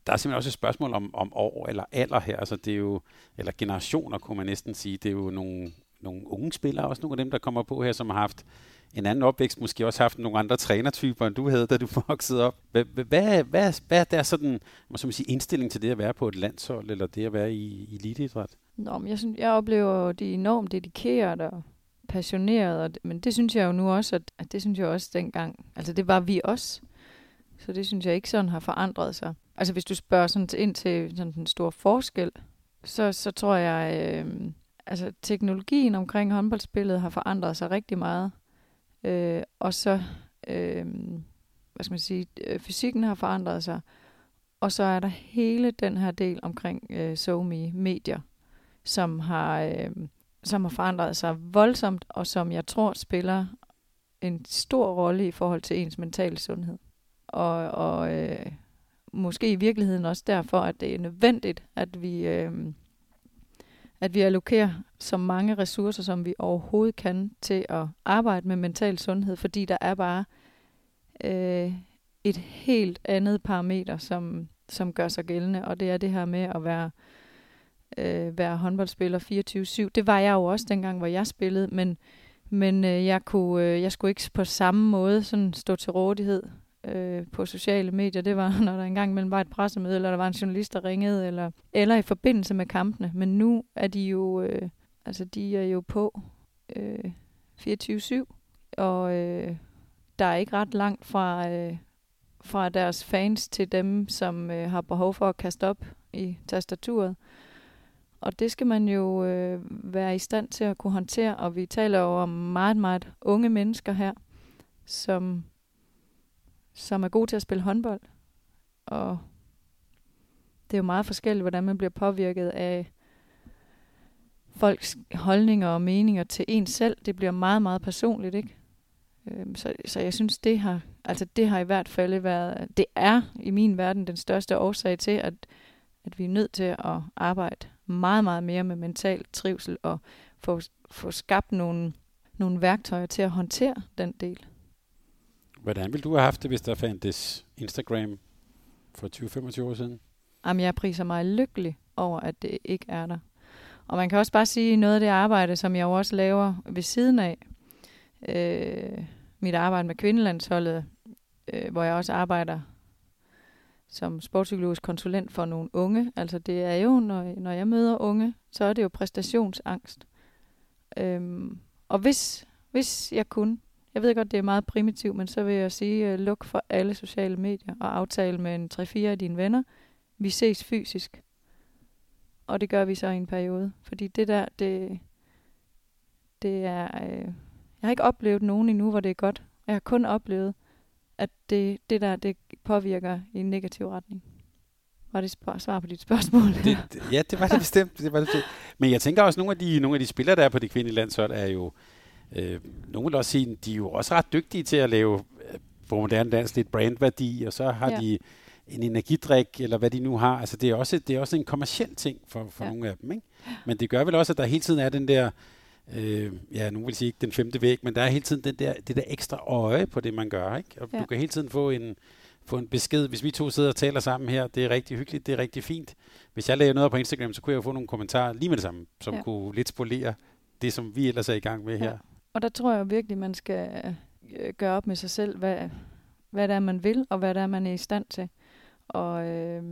der er simpelthen også et spørgsmål om, om år eller alder her, altså det er jo, eller generationer kunne man næsten sige, det er jo nogle, nogle unge spillere, også nogle af dem, der kommer på her, som har haft en anden opvækst, måske også haft nogle andre trænertyper, end du havde, da du voksede op. Hvad, hvad, hvad, hvad er der sådan, må man sige, indstilling til det at være på et landshold, eller det at være i, i eliteidræt? Nå, men jeg, synes, jeg oplever, at de er enormt dedikeret og passioneret, og, men det synes jeg jo nu også, at, at det synes jeg også dengang, altså det var vi også. Så det synes jeg ikke sådan har forandret sig. Altså hvis du spørger sådan ind til sådan en stor forskel, så, så tror jeg, øh, altså teknologien omkring håndboldspillet har forandret sig rigtig meget. Øh, og så, øh, hvad skal man sige, øh, fysikken har forandret sig. Og så er der hele den her del omkring øh, SoMe medier, som har, øh, som har forandret sig voldsomt, og som jeg tror spiller en stor rolle i forhold til ens mentale sundhed. Og, og øh, måske i virkeligheden også derfor, at det er nødvendigt, at vi, øh, at vi allokerer så mange ressourcer, som vi overhovedet kan til at arbejde med mental sundhed, fordi der er bare øh, et helt andet parameter, som, som gør sig gældende, og det er det her med at være, øh, øh, være håndboldspiller 24-7. Det var jeg jo også dengang, hvor jeg spillede, men, men øh, jeg, kunne, øh, jeg skulle ikke på samme måde sådan stå til rådighed øh, på sociale medier, det var, når der engang mellem var et pressemøde, eller der var en journalist, der ringede, eller, eller i forbindelse med kampene. Men nu er de jo, øh, altså de er jo på øh, 24-7, og øh, der er ikke ret langt fra, øh, fra deres fans til dem, som øh, har behov for at kaste op i tastaturet. Og det skal man jo øh, være i stand til at kunne håndtere, og vi taler jo om meget, meget unge mennesker her, som som er gode til at spille håndbold. Og det er jo meget forskelligt, hvordan man bliver påvirket af folks holdninger og meninger til en selv. Det bliver meget, meget personligt, ikke? Øhm, så, så jeg synes, det har, altså det har i hvert fald været, det er i min verden den største årsag til, at, at vi er nødt til at arbejde meget, meget mere med mental trivsel og få, få skabt nogle, nogle værktøjer til at håndtere den del. Hvordan ville du have haft det, hvis der fandtes Instagram for 20-25 år siden? jamen, jeg priser mig lykkelig over, at det ikke er der. Og man kan også bare sige noget af det arbejde, som jeg jo også laver ved siden af. Øh, mit arbejde med kvindelandsholdet, øh, hvor jeg også arbejder som sportspsykologisk konsulent for nogle unge. Altså det er jo, når, når jeg møder unge, så er det jo præstationsangst. Øhm, og hvis, hvis jeg kunne, jeg ved godt, det er meget primitivt, men så vil jeg sige, øh, luk for alle sociale medier og aftale med en 3-4 af dine venner. Vi ses fysisk. Og det gør vi så i en periode. Fordi det der, det, det er... Øh, jeg har ikke oplevet nogen endnu, hvor det er godt. Jeg har kun oplevet, at det, det der, det påvirker i en negativ retning. Var det svar på dit spørgsmål? Det, ja, det var det bestemt. Det var det bestemt. Men jeg tænker også, at nogle af de, nogle af de spillere, der er på det kvindelige landshold, er jo, øh, nogle vil også sige, de er jo også ret dygtige til at lave øh, på moderne dans lidt brandværdi, og så har ja. de en energidrik, eller hvad de nu har. Altså, det er også, det er også en kommersiel ting for, for ja. nogle af dem. Ikke? Men det gør vel også, at der hele tiden er den der, øh, ja, nu vil sige ikke den femte væg, men der er hele tiden den der, det der ekstra øje på det, man gør. Ikke? Og ja. du kan hele tiden få en, få en besked. Hvis vi to sidder og taler sammen her, det er rigtig hyggeligt, det er rigtig fint. Hvis jeg lavede noget på Instagram, så kunne jeg jo få nogle kommentarer lige med det samme, som ja. kunne lidt spolere det, som vi ellers er i gang med her. Ja. Og der tror jeg virkelig, man skal øh, gøre op med sig selv, hvad, hvad det er, man vil, og hvad det er, man er i stand til. Og øh,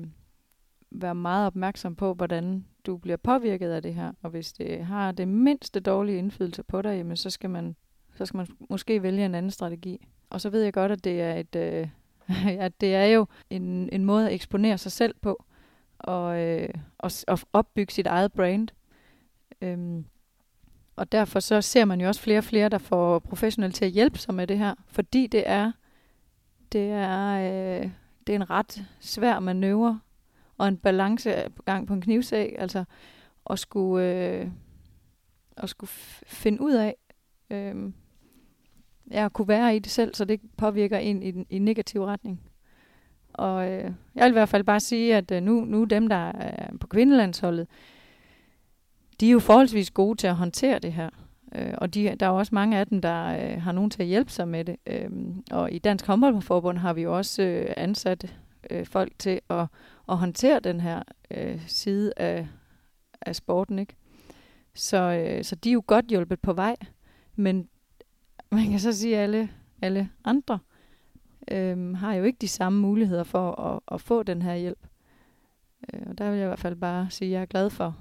være meget opmærksom på, hvordan du bliver påvirket af det her. Og hvis det har det mindste dårlige indflydelse på dig, jamen, så skal man så skal man måske vælge en anden strategi. Og så ved jeg godt, at det er et, øh, at det er jo en, en måde at eksponere sig selv på, og, øh, og, og opbygge sit eget brand. Øhm, og derfor så ser man jo også flere og flere, der får professionelle til at hjælpe sig med det her, fordi det er, det er, øh, det er en ret svær manøvre, og en balancegang på en knivsæg, altså at skulle, øh, at skulle finde ud af, øh, ja, at kunne være i det selv, så det ikke påvirker en i, i negativ retning. Og øh, jeg vil i hvert fald bare sige, at øh, nu, nu dem, der er på kvindelandsholdet, de er jo forholdsvis gode til at håndtere det her. Øh, og de, der er også mange af dem, der øh, har nogen til at hjælpe sig med det. Øh, og i Dansk Håndboldforbund har vi jo også øh, ansat øh, folk til at, at håndtere den her øh, side af, af sporten. ikke. Så, øh, så de er jo godt hjulpet på vej. Men man kan så sige, at alle, alle andre øh, har jo ikke de samme muligheder for at, at få den her hjælp. Øh, og der vil jeg i hvert fald bare sige, at jeg er glad for,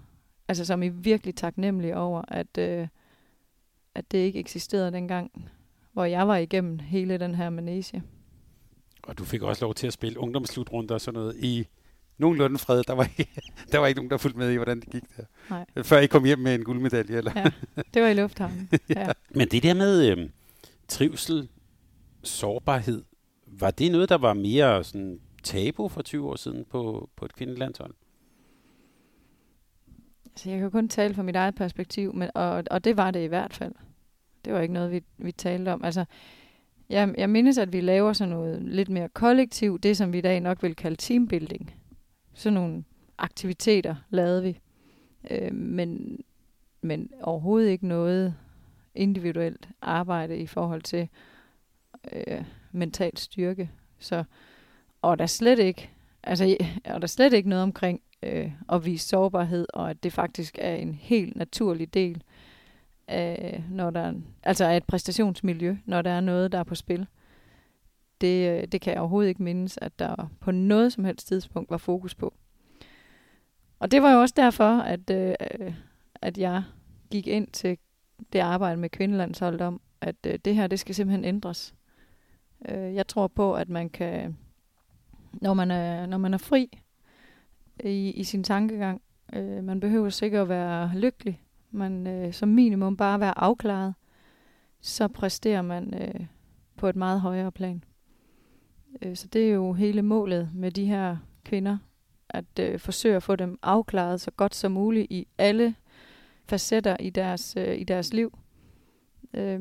altså som er virkelig taknemmelig over, at, øh, at det ikke eksisterede dengang, hvor jeg var igennem hele den her manege. Og du fik også lov til at spille ungdomsslutrunder og sådan noget i nogenlunde fred. Der var, ikke, der var ikke nogen, der fulgte med i, hvordan det gik der. Nej. Før I kom hjem med en guldmedalje. Eller? Ja, det var i lufthavnen. ja. ja. Men det der med øh, trivsel, sårbarhed, var det noget, der var mere sådan tabu for 20 år siden på, på et kvindelandshold? Altså, jeg kan kun tale fra mit eget perspektiv, men, og, og det var det i hvert fald. Det var ikke noget, vi, vi talte om. Altså, jeg, jeg mindes, at vi laver sådan noget lidt mere kollektiv, det som vi i dag nok vil kalde teambuilding. Sådan nogle aktiviteter lavede vi. Øh, men, men overhovedet ikke noget individuelt arbejde i forhold til øh, mental styrke. Så, og der slet ikke, altså, og der slet ikke noget omkring øh, at vise sårbarhed, og at det faktisk er en helt naturlig del af, når der, altså af et præstationsmiljø, når der er noget, der er på spil. Det, øh, det kan jeg overhovedet ikke mindes, at der på noget som helst tidspunkt var fokus på. Og det var jo også derfor, at, øh, at jeg gik ind til det arbejde med kvindelandsholdet om, at øh, det her, det skal simpelthen ændres. Øh, jeg tror på, at man kan, når man er, når man er fri i, i sin tankegang, øh, man behøver sikkert at være lykkelig, man øh, som minimum bare være afklaret, så præsterer man øh, på et meget højere plan. Øh, så det er jo hele målet med de her kvinder, at øh, forsøge at få dem afklaret så godt som muligt i alle facetter i deres, øh, i deres liv. Øh,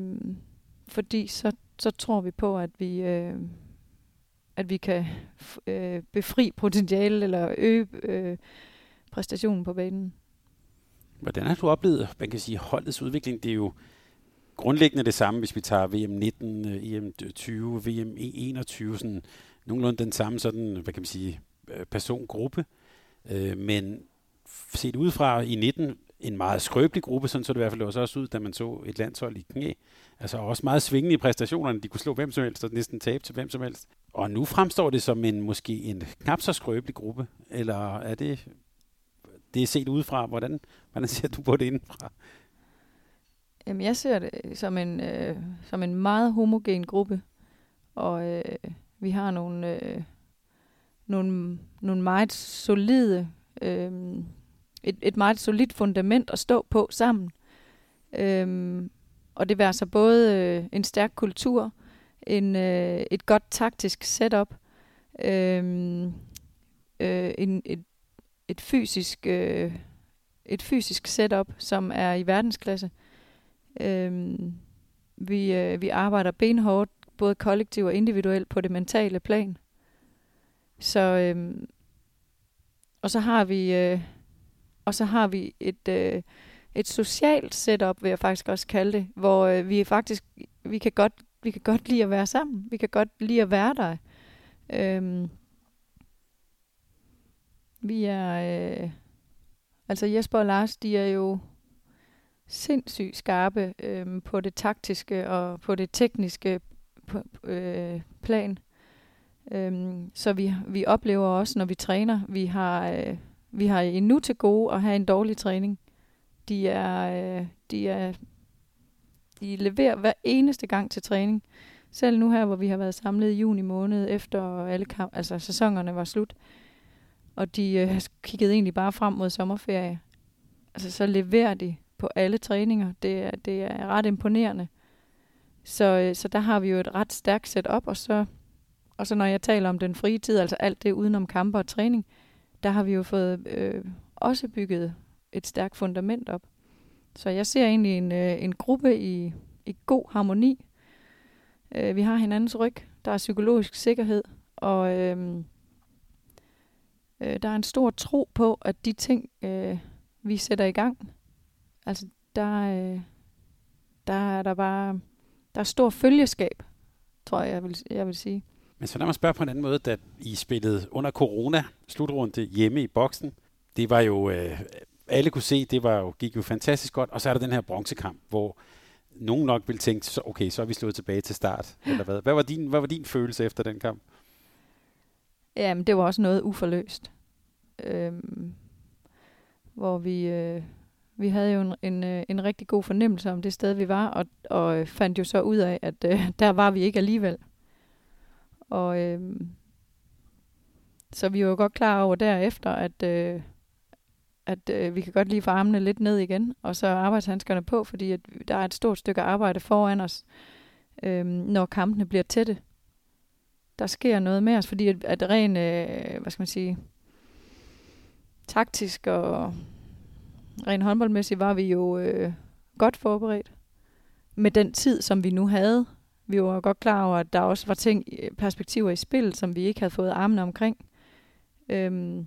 fordi så, så tror vi på, at vi, øh, at vi kan øh, befri potentiale eller øge øh, præstationen på banen. Hvordan har du oplevet, man kan sige, holdets udvikling? Det er jo grundlæggende det samme, hvis vi tager VM 19, EM 20, VM 21, sådan nogenlunde den samme sådan, hvad kan man sige, øh, persongruppe. Øh, men set udefra i 19 en meget skrøbelig gruppe, sådan så det i hvert fald også, også ud, da man så et landshold i knæ. Altså også meget svingende i præstationerne. De kunne slå hvem som helst og næsten tabe til hvem som helst. Og nu fremstår det som en måske en knap så skrøbelig gruppe. Eller er det, det er set udefra? Hvordan, hvordan ser du på det indenfra? Jamen, jeg ser det øh, som en, øh, som en meget homogen gruppe. Og øh, vi har nogle, øh, nogle, nogle meget solide øh, et, et meget solidt fundament at stå på sammen. Øh, og det vil så både øh, en stærk kultur, en, øh, et godt taktisk setup, øh, øh, en, et, et fysisk øh, et fysisk setup, som er i verdensklasse. Øh, Øhm, vi, øh, vi arbejder benhårdt, både kollektivt og individuelt, på det mentale plan. Så, øhm, og så har vi øh, og så har vi et, øh, et socialt setup, vil jeg faktisk også kalde det, hvor øh, vi faktisk, vi kan, godt, vi kan godt lide at være sammen. Vi kan godt lide at være der. Øhm, vi er, øh, altså Jesper og Lars, de er jo sindssygt skarpe øh, på det taktiske og på det tekniske øh, plan. Øhm, så vi, vi oplever også, når vi træner, vi har... Øh, vi har endnu til gode at have en dårlig træning. De er, øh, de er, de leverer hver eneste gang til træning. Selv nu her, hvor vi har været samlet i juni måned, efter alle kamp, altså sæsonerne var slut, og de øh, kiggede egentlig bare frem mod sommerferie. Altså, så leverer de på alle træninger. Det er, det er ret imponerende. Så, øh, så der har vi jo et ret stærkt setup, og så, og så når jeg taler om den frie tid, altså alt det udenom kampe og træning, der har vi jo fået øh, også bygget et stærkt fundament op. Så jeg ser egentlig en, øh, en gruppe i, i god harmoni. Øh, vi har hinandens ryg, der er psykologisk sikkerhed, og øh, øh, der er en stor tro på, at de ting, øh, vi sætter i gang, altså der, øh, der er der bare der er stor følgeskab, tror jeg, jeg vil, jeg vil sige. Men så lad mig spørge på en anden måde, da I spillede under corona slutrunde hjemme i boksen. Det var jo, øh, alle kunne se, det var jo, gik jo fantastisk godt. Og så er der den her bronzekamp, hvor nogen nok ville tænke, så, okay, så er vi slået tilbage til start. Eller hvad? Hvad, var din, hvad var din følelse efter den kamp? Jamen, det var også noget uforløst. Øhm, hvor vi, øh, vi havde jo en, en, øh, en rigtig god fornemmelse om det sted, vi var, og, og øh, fandt jo så ud af, at øh, der var vi ikke alligevel. Og øh, så vi var godt klar over derefter, at, øh, at øh, vi kan godt lige få armene lidt ned igen, og så arbejdshandskerne på, fordi at der er et stort stykke arbejde foran os, øh, når kampene bliver tætte. Der sker noget med os, fordi at, at ren, øh, hvad skal man sige, taktisk og rent håndboldmæssigt var vi jo øh, godt forberedt med den tid, som vi nu havde vi var godt klar over, at der også var ting, øh, perspektiver i spil, som vi ikke havde fået armene omkring. Øhm,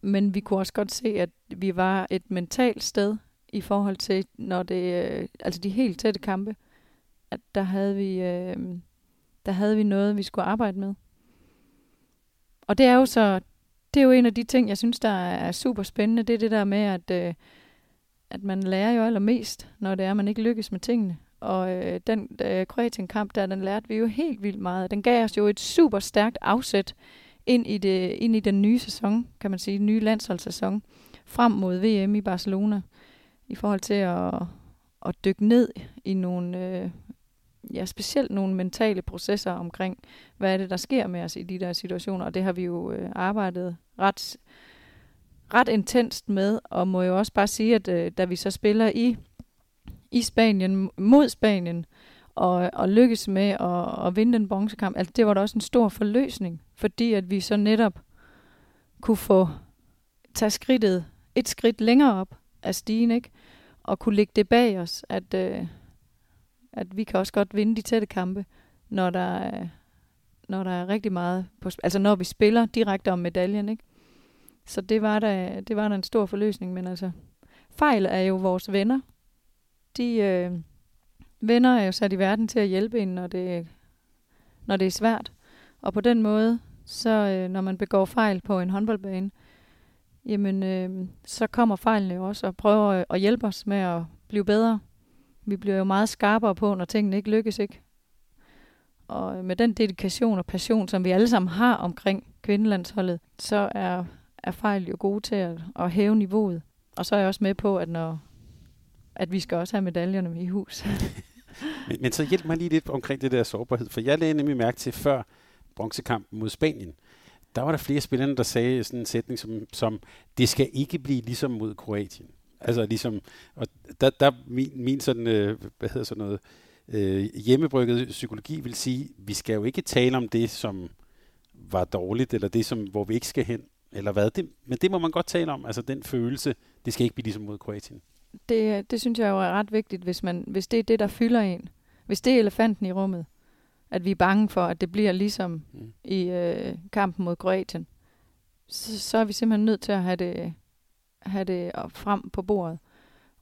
men vi kunne også godt se, at vi var et mentalt sted i forhold til, når det, øh, altså de helt tætte kampe, at der havde vi, øh, der havde vi noget, vi skulle arbejde med. Og det er jo så, det er jo en af de ting, jeg synes, der er super spændende, det er det der med, at, øh, at man lærer jo allermest, når det er, at man ikke lykkes med tingene. Og øh, den øh, Kroatien-kamp, der den lærte vi jo helt vildt meget. Den gav os jo et super stærkt afsæt ind i, det, ind i den nye sæson, kan man sige, den nye landsholdssæson, frem mod VM i Barcelona, i forhold til at, at dykke ned i nogle, øh, ja, specielt nogle mentale processer omkring, hvad er det, der sker med os i de der situationer, og det har vi jo øh, arbejdet ret, ret intenst med, og må jo også bare sige, at øh, da vi så spiller i i Spanien mod Spanien og, og lykkes med at, at vinde den bronzekamp, altså det var da også en stor forløsning, fordi at vi så netop kunne få tage skridtet et skridt længere op af stigen, ikke? og kunne lægge det bag os, at, øh, at vi kan også godt vinde de tætte kampe, når der er, når der er rigtig meget på Altså når vi spiller direkte om medaljen, ikke? Så det var da, det var da en stor forløsning, men altså, fejl er jo vores venner, de øh, venner er jo sat i verden til at hjælpe en, når det, når det er svært. Og på den måde, så øh, når man begår fejl på en håndboldbane, jamen øh, så kommer fejlene jo også og prøver øh, at hjælpe os med at blive bedre. Vi bliver jo meget skarpere på, når tingene ikke lykkes, ikke? Og med den dedikation og passion, som vi alle sammen har omkring kvindelandsholdet, så er, er fejl jo gode til at, at hæve niveauet. Og så er jeg også med på, at når at vi skal også have medaljerne i hus. men, men så hjælp mig lige lidt omkring det der sårbarhed, for jeg lagde nemlig mærke til før bronzekampen mod Spanien, der var der flere spillere, der sagde sådan en sætning som, som det skal ikke blive ligesom mod Kroatien. Altså ligesom, og der, der min, min sådan, øh, hvad hedder sådan noget, øh, hjemmebrygget psykologi vil sige, vi skal jo ikke tale om det, som var dårligt, eller det, som, hvor vi ikke skal hen, eller hvad. Det, men det må man godt tale om, altså den følelse, det skal ikke blive ligesom mod Kroatien. Det, det synes jeg jo er ret vigtigt, hvis, man, hvis det er det, der fylder en. Hvis det er elefanten i rummet, at vi er bange for, at det bliver ligesom mm. i øh, kampen mod Kroatien, så, så er vi simpelthen nødt til at have det, have det frem på bordet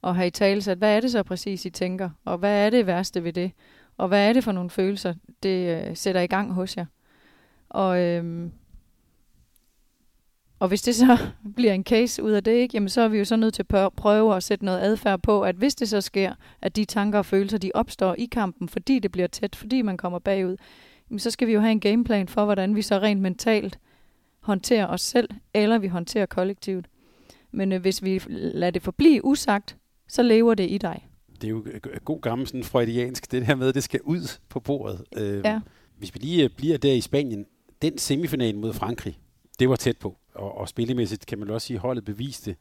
og have i tale sat, hvad er det så præcis, I tænker, og hvad er det værste ved det, og hvad er det for nogle følelser, det øh, sætter i gang hos jer. Og, øhm, og hvis det så bliver en case ud af det, ikke, jamen så er vi jo så nødt til at prøve at sætte noget adfærd på, at hvis det så sker, at de tanker og følelser, de opstår i kampen, fordi det bliver tæt, fordi man kommer bagud, jamen så skal vi jo have en gameplan for, hvordan vi så rent mentalt håndterer os selv, eller vi håndterer kollektivet. Men øh, hvis vi lader det forblive usagt, så lever det i dig. Det er jo god gammel sådan freudiansk, det her med, at det skal ud på bordet. Øh, ja. Hvis vi lige øh, bliver der i Spanien, den semifinal mod Frankrig, det var tæt på. Og, og spillemæssigt kan man også sige, at holdet beviste,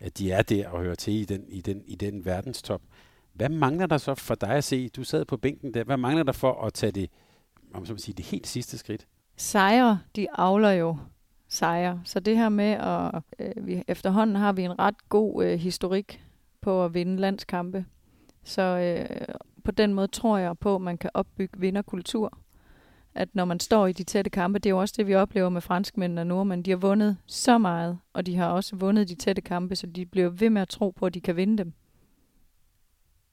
at de er der og hører til i den, i den, i den verdenstop. Hvad mangler der så for dig at se? Du sad på bænken der. Hvad mangler der for at tage det, om så sige, det helt sidste skridt? Sejre, de avler jo sejre. Så det her med, at øh, vi, efterhånden har vi en ret god øh, historik på at vinde landskampe. Så øh, på den måde tror jeg på, at man kan opbygge vinderkultur. At når man står i de tætte kampe, det er jo også det, vi oplever med franskmændene og nordmænd. De har vundet så meget, og de har også vundet de tætte kampe, så de bliver ved med at tro på, at de kan vinde dem,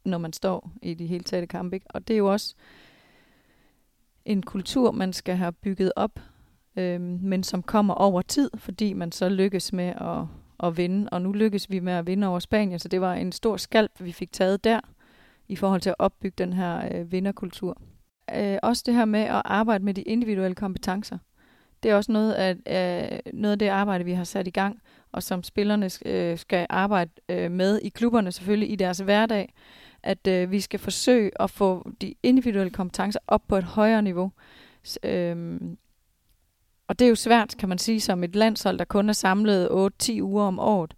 når man står i de helt tætte kampe. Ikke? Og det er jo også en kultur, man skal have bygget op, øh, men som kommer over tid, fordi man så lykkes med at at vinde, og nu lykkes vi med at vinde over Spanien, så det var en stor skalp, vi fik taget der, i forhold til at opbygge den her øh, vinderkultur. Øh, også det her med at arbejde med de individuelle kompetencer. Det er også noget af, øh, noget af det arbejde, vi har sat i gang, og som spillerne øh, skal arbejde øh, med i klubberne selvfølgelig i deres hverdag, at øh, vi skal forsøge at få de individuelle kompetencer op på et højere niveau. Øh, og det er jo svært, kan man sige, som et landshold, der kun er samlet 8-10 uger om året,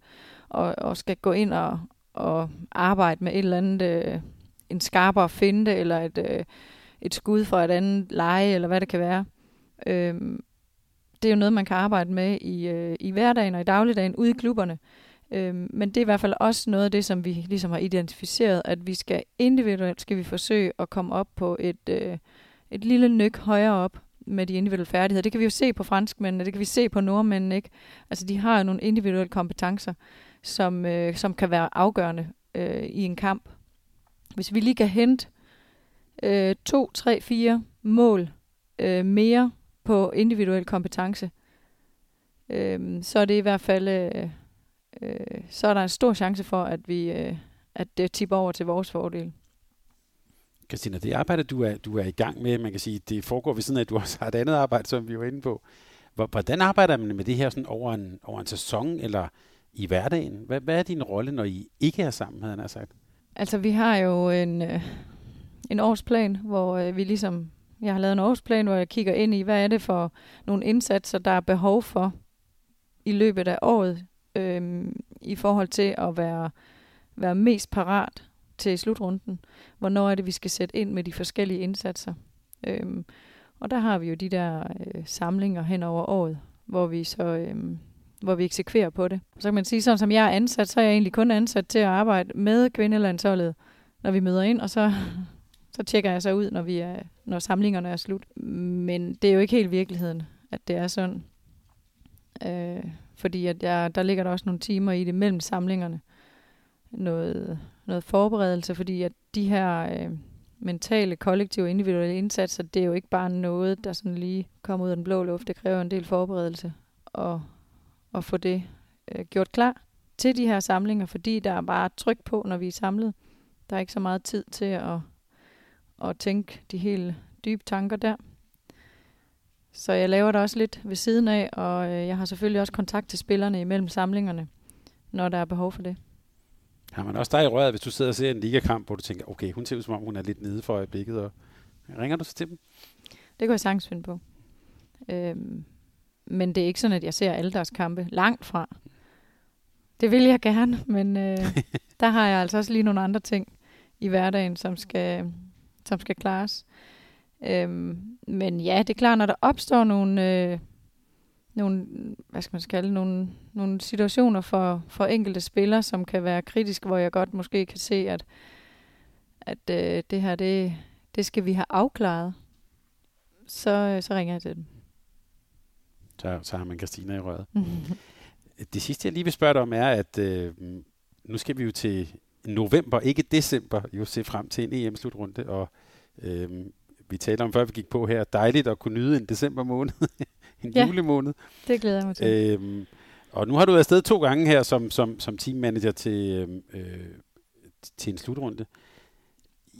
og, og skal gå ind og, og arbejde med et eller andet, øh, en skarpere finte, eller et, øh, et skud fra et andet leje, eller hvad det kan være. Øh, det er jo noget, man kan arbejde med i, øh, i hverdagen og i dagligdagen ude i klubberne. Øh, men det er i hvert fald også noget af det, som vi ligesom har identificeret, at vi skal individuelt skal vi forsøge at komme op på et, øh, et lille nyk højere op, med de individuelle færdigheder. Det kan vi jo se på franskmændene, det kan vi se på nordmændene. Ikke? Altså, de har jo nogle individuelle kompetencer, som, øh, som kan være afgørende øh, i en kamp. Hvis vi lige kan hente øh, to, tre, fire mål øh, mere på individuel kompetence, øh, så er det i hvert fald øh, øh, så er der en stor chance for, at vi øh, at det tipper over til vores fordel. Christina, det arbejde, du er, du er i gang med, man kan sige, det foregår ved siden af, at du også har et andet arbejde, som vi var inde på. Hvordan arbejder man med det her sådan over, en, over en sæson eller i hverdagen? Hvad, hvad er din rolle, når I ikke er sammen, havde han sagt? Altså, vi har jo en, øh, en årsplan, hvor øh, vi ligesom, jeg har lavet en årsplan, hvor jeg kigger ind i, hvad er det for nogle indsatser, der er behov for i løbet af året, øh, i forhold til at være, være mest parat til slutrunden. Hvornår er det, vi skal sætte ind med de forskellige indsatser. Øhm, og der har vi jo de der øh, samlinger hen over året, hvor vi så øhm, hvor vi eksekverer på det. Så kan man sige, sådan som jeg er ansat, så er jeg egentlig kun ansat til at arbejde med kvindelandsholdet, når vi møder ind, og så, så tjekker jeg så ud, når, vi er, når samlingerne er slut. Men det er jo ikke helt virkeligheden, at det er sådan. Øh, fordi at jeg, der ligger der også nogle timer i det mellem samlingerne. Noget, noget forberedelse, fordi at de her øh, mentale, kollektive, og individuelle indsatser, det er jo ikke bare noget, der sådan lige kommer ud af den blå luft. Det kræver en del forberedelse at, at få det øh, gjort klar til de her samlinger, fordi der er bare tryk på, når vi er samlet. Der er ikke så meget tid til at, at tænke de helt dybe tanker der. Så jeg laver det også lidt ved siden af, og øh, jeg har selvfølgelig også kontakt til spillerne imellem samlingerne, når der er behov for det. Har man også dig i røret, hvis du sidder og ser en ligakamp, hvor du tænker, okay, hun ser ud som om, hun er lidt nede for øjeblikket, og ringer du så til dem? Det kan jeg sagtens finde på. Øhm, men det er ikke sådan, at jeg ser alle deres kampe langt fra. Det vil jeg gerne, men øh, der har jeg altså også lige nogle andre ting i hverdagen, som skal, som skal klares. Øhm, men ja, det er klart, når der opstår nogle, øh, nogle hvad skal man kalde, nogle, nogle situationer for, for enkelte spillere, som kan være kritiske, hvor jeg godt måske kan se, at, at øh, det her, det, det skal vi have afklaret, så, så ringer jeg til dem. Så, så har man Christina i røret. Det sidste, jeg lige vil spørge dig om, er, at øh, nu skal vi jo til november, ikke december, jo se frem til en EM-slutrunde, og øh, vi talte om, før vi gik på her, dejligt at kunne nyde en december måned, en Ja. julemåned. Det glæder jeg mig til. Øhm, og nu har du været afsted to gange her som, som, som teammanager til, øhm, øh, til en slutrunde.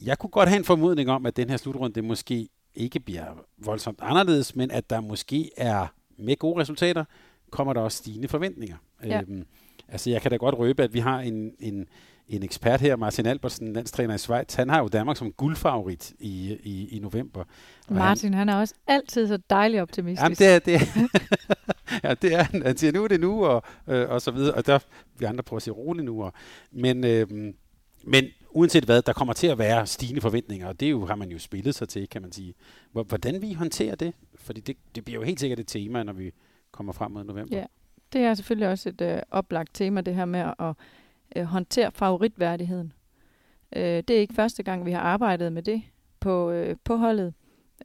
Jeg kunne godt have en formodning om, at den her slutrunde måske ikke bliver voldsomt anderledes, men at der måske er med gode resultater, kommer der også stigende forventninger. Ja. Øhm, altså jeg kan da godt røbe, at vi har en, en, en ekspert her, Martin Albertsen, landstræner i Schweiz. Han har jo Danmark som guldfavorit i, i, i november. Og han- Martin, han er også altid så dejlig optimistisk. Jamen, det er, det er, ja, det er han. Han siger, nu er det nu, og, øh, og så videre. Og der vi andre prøver at sige roligt nu. Og, men, øh, men uanset hvad, der kommer til at være stigende forventninger, og det er jo, har man jo spillet sig til, kan man sige. Hvor- Hvordan vi håndterer det? Fordi det, det bliver jo helt sikkert et tema, når vi kommer frem mod november. Ja. Det er selvfølgelig også et øh, oplagt tema, det her med at øh, håndtere favoritværdigheden. Øh, det er ikke første gang, vi har arbejdet med det på, øh, på holdet.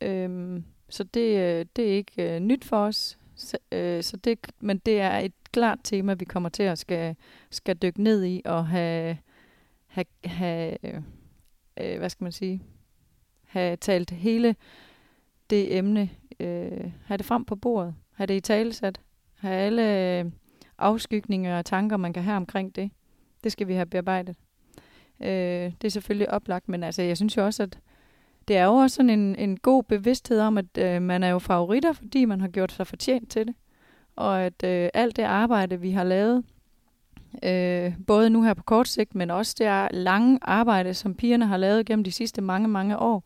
Øh, så det, øh, det er ikke øh, nyt for os. Så, øh, så det, men det er et klart tema, vi kommer til at skal, skal dykke ned i og have, have, have øh, øh hvad skal man sige, have talt hele det emne, øh, have det frem på bordet, have det i talesat, have alle øh, afskygninger og tanker, man kan have omkring det. Det skal vi have bearbejdet. Øh, det er selvfølgelig oplagt, men altså, jeg synes jo også, at det er jo også sådan en, en god bevidsthed om, at øh, man er jo favoritter, fordi man har gjort sig fortjent til det. Og at øh, alt det arbejde, vi har lavet, øh, både nu her på kort sigt, men også det lange arbejde, som pigerne har lavet gennem de sidste mange, mange år,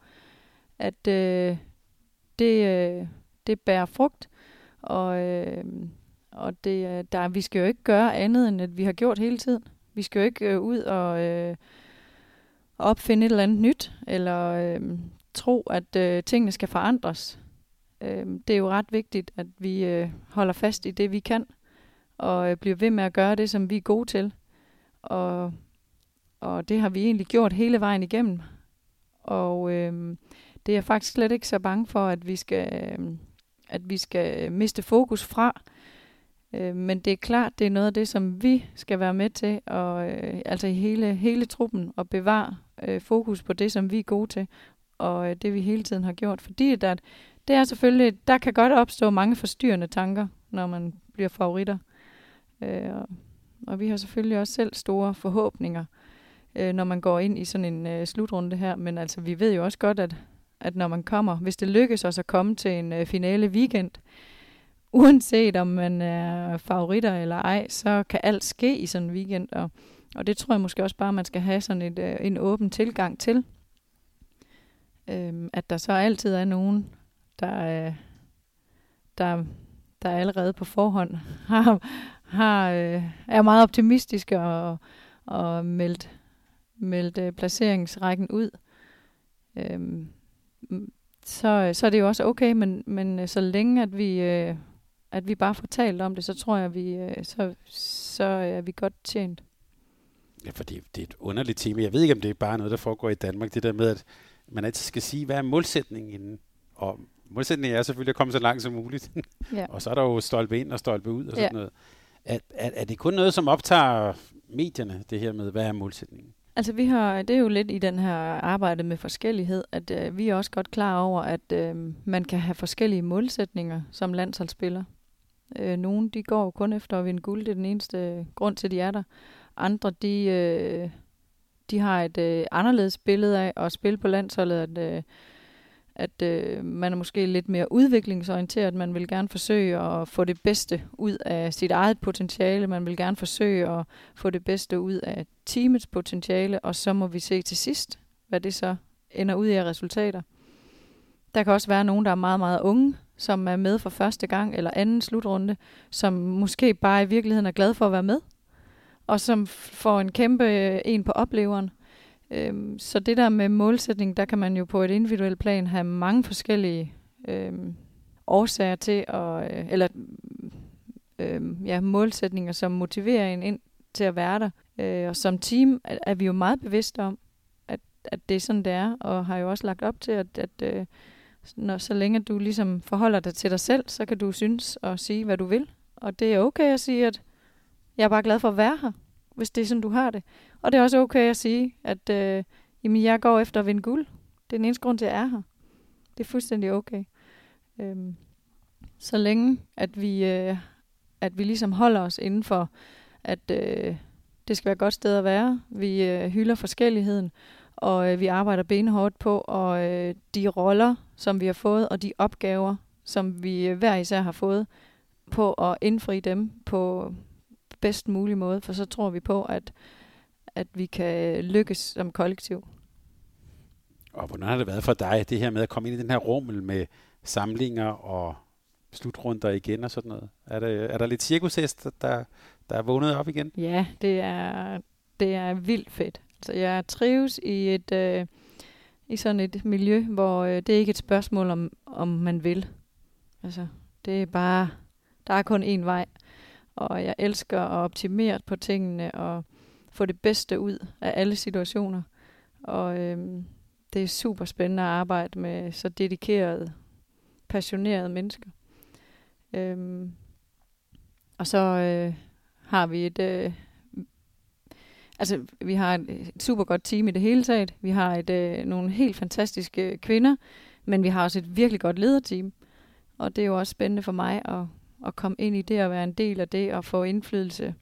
at øh, det, øh, det bærer frugt. Og, øh, og det, øh, der, vi skal jo ikke gøre andet, end at vi har gjort hele tiden. Vi skal jo ikke øh, ud og øh, opfinde et eller andet nyt, eller øh, tro, at øh, tingene skal forandres. Øh, det er jo ret vigtigt, at vi øh, holder fast i det, vi kan, og øh, bliver ved med at gøre det, som vi er gode til. Og, og det har vi egentlig gjort hele vejen igennem. Og øh, det er jeg faktisk slet ikke så bange for, at vi skal, øh, at vi skal miste fokus fra. Øh, men det er klart, det er noget af det, som vi skal være med til, og, øh, altså i hele, hele truppen, og bevare øh, fokus på det, som vi er gode til, og øh, det vi hele tiden har gjort. Fordi der, det er selvfølgelig, der kan godt opstå mange forstyrrende tanker, når man bliver favoritter. Øh, og, og vi har selvfølgelig også selv store forhåbninger, øh, når man går ind i sådan en øh, slutrunde her. Men altså, vi ved jo også godt, at, at når man kommer, hvis det lykkes os at komme til en øh, finale weekend, uanset om man er favoritter eller ej, så kan alt ske i sådan en weekend, og, og det tror jeg måske også bare, man skal have sådan et, øh, en åben tilgang til. Øhm, at der så altid er nogen, der, øh, der, der allerede på forhånd har, har, øh, er meget optimistiske og, og meldt, meldt øh, placeringsrækken ud. Øhm, så, så er det jo også okay, men, men øh, så længe at vi, øh, at vi bare får talt om det, så tror jeg, vi, øh, så, så er vi godt tjent. Ja, for det, det er et underligt tema. Jeg ved ikke, om det er bare noget, der foregår i Danmark. Det der med, at man altid skal sige, hvad er målsætningen inden? Og målsætningen er selvfølgelig at komme så langt som muligt. Ja. og så er der jo stolpe ind og stolpe ud og sådan Ja. noget. Er, er, er det kun noget, som optager medierne, det her med, hvad er målsætningen? Altså vi har, det er jo lidt i den her arbejde med forskellighed, at øh, vi er også godt klar over, at øh, man kan have forskellige målsætninger som landsholdsspiller. Øh, nogle de går kun efter at vinde guld, det er den eneste øh, grund til, at de er der. Andre de, øh, de har et øh, anderledes billede af at spille på landsholdet, at, øh, at øh, man er måske lidt mere udviklingsorienteret. Man vil gerne forsøge at få det bedste ud af sit eget potentiale. Man vil gerne forsøge at få det bedste ud af teamets potentiale, og så må vi se til sidst, hvad det så ender ud i af resultater. Der kan også være nogen, der er meget, meget unge, som er med for første gang eller anden slutrunde, som måske bare i virkeligheden er glad for at være med, og som får en kæmpe øh, en på opleveren. Øhm, så det der med målsætning, der kan man jo på et individuelt plan have mange forskellige øhm, årsager til, at, øh, eller øhm, ja, målsætninger, som motiverer en ind til at være der. Øh, og som team er, er vi jo meget bevidste om, at, at det er sådan, det er, og har jo også lagt op til, at, at øh, når, så længe du ligesom forholder dig til dig selv, så kan du synes og sige, hvad du vil. Og det er okay at sige, at jeg er bare glad for at være her, hvis det er sådan, du har det. Og det er også okay at sige, at øh, jamen, jeg går efter at vinde guld. Det er den eneste grund til, at jeg er her. Det er fuldstændig okay. Øhm, så længe, at vi, øh, at vi ligesom holder os inden for, at øh, det skal være et godt sted at være. Vi øh, hylder forskelligheden, og øh, vi arbejder benhårdt på, og øh, de roller, som vi har fået, og de opgaver, som vi øh, hver især har fået, på at indfri dem på bedst mulig måde, for så tror vi på, at, at vi kan lykkes som kollektiv. Og hvordan har det været for dig, det her med at komme ind i den her rummel med samlinger og slutrunder igen og sådan noget? Er der, er der lidt cirkushest, der, der er vågnet op igen? Ja, det er, det er vildt fedt. Så jeg trives i et øh, i sådan et miljø, hvor øh, det er ikke et spørgsmål om, om man vil. Altså, det er bare, der er kun én vej. Og jeg elsker at optimere på tingene og få det bedste ud af alle situationer. Og øh, det er super spændende at arbejde med så dedikerede, passionerede mennesker. Øh, og så øh, har vi et, øh, altså, vi har et, super godt team i det hele taget. Vi har et, øh, nogle helt fantastiske kvinder, men vi har også et virkelig godt lederteam. Og det er jo også spændende for mig at, at komme ind i det og være en del af det og få indflydelse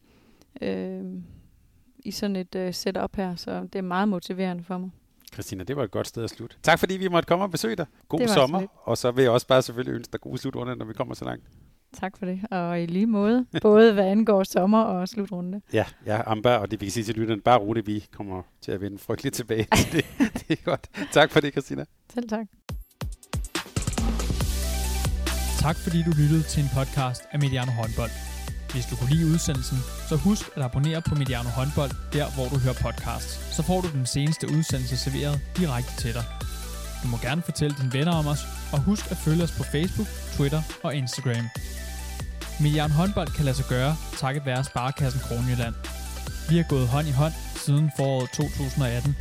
øh, i sådan et øh, setup her. Så det er meget motiverende for mig. Christina, det var et godt sted at slutte. Tak fordi vi måtte komme og besøge dig. God sommer, og så vil jeg også bare selvfølgelig ønske dig gode slutrunde, når vi kommer så langt. Tak for det, og i lige måde, både hvad angår sommer og slutrunde. Ja, ja, Amba, og det vi kan sige til lytterne, bare roligt, vi kommer til at vende frygteligt tilbage til det. det er godt. Tak for det, Christina. Selv tak. Tak fordi du lyttede til en podcast af Mediano Håndbold. Hvis du kunne lide udsendelsen, så husk at abonnere på Mediano Håndbold, der hvor du hører podcasts. Så får du den seneste udsendelse serveret direkte til dig. Du må gerne fortælle dine venner om os, og husk at følge os på Facebook, Twitter og Instagram. Mediano håndbold kan lade sig gøre, takket være Sparkassen Kronjylland. Vi har gået hånd i hånd siden foråret 2018.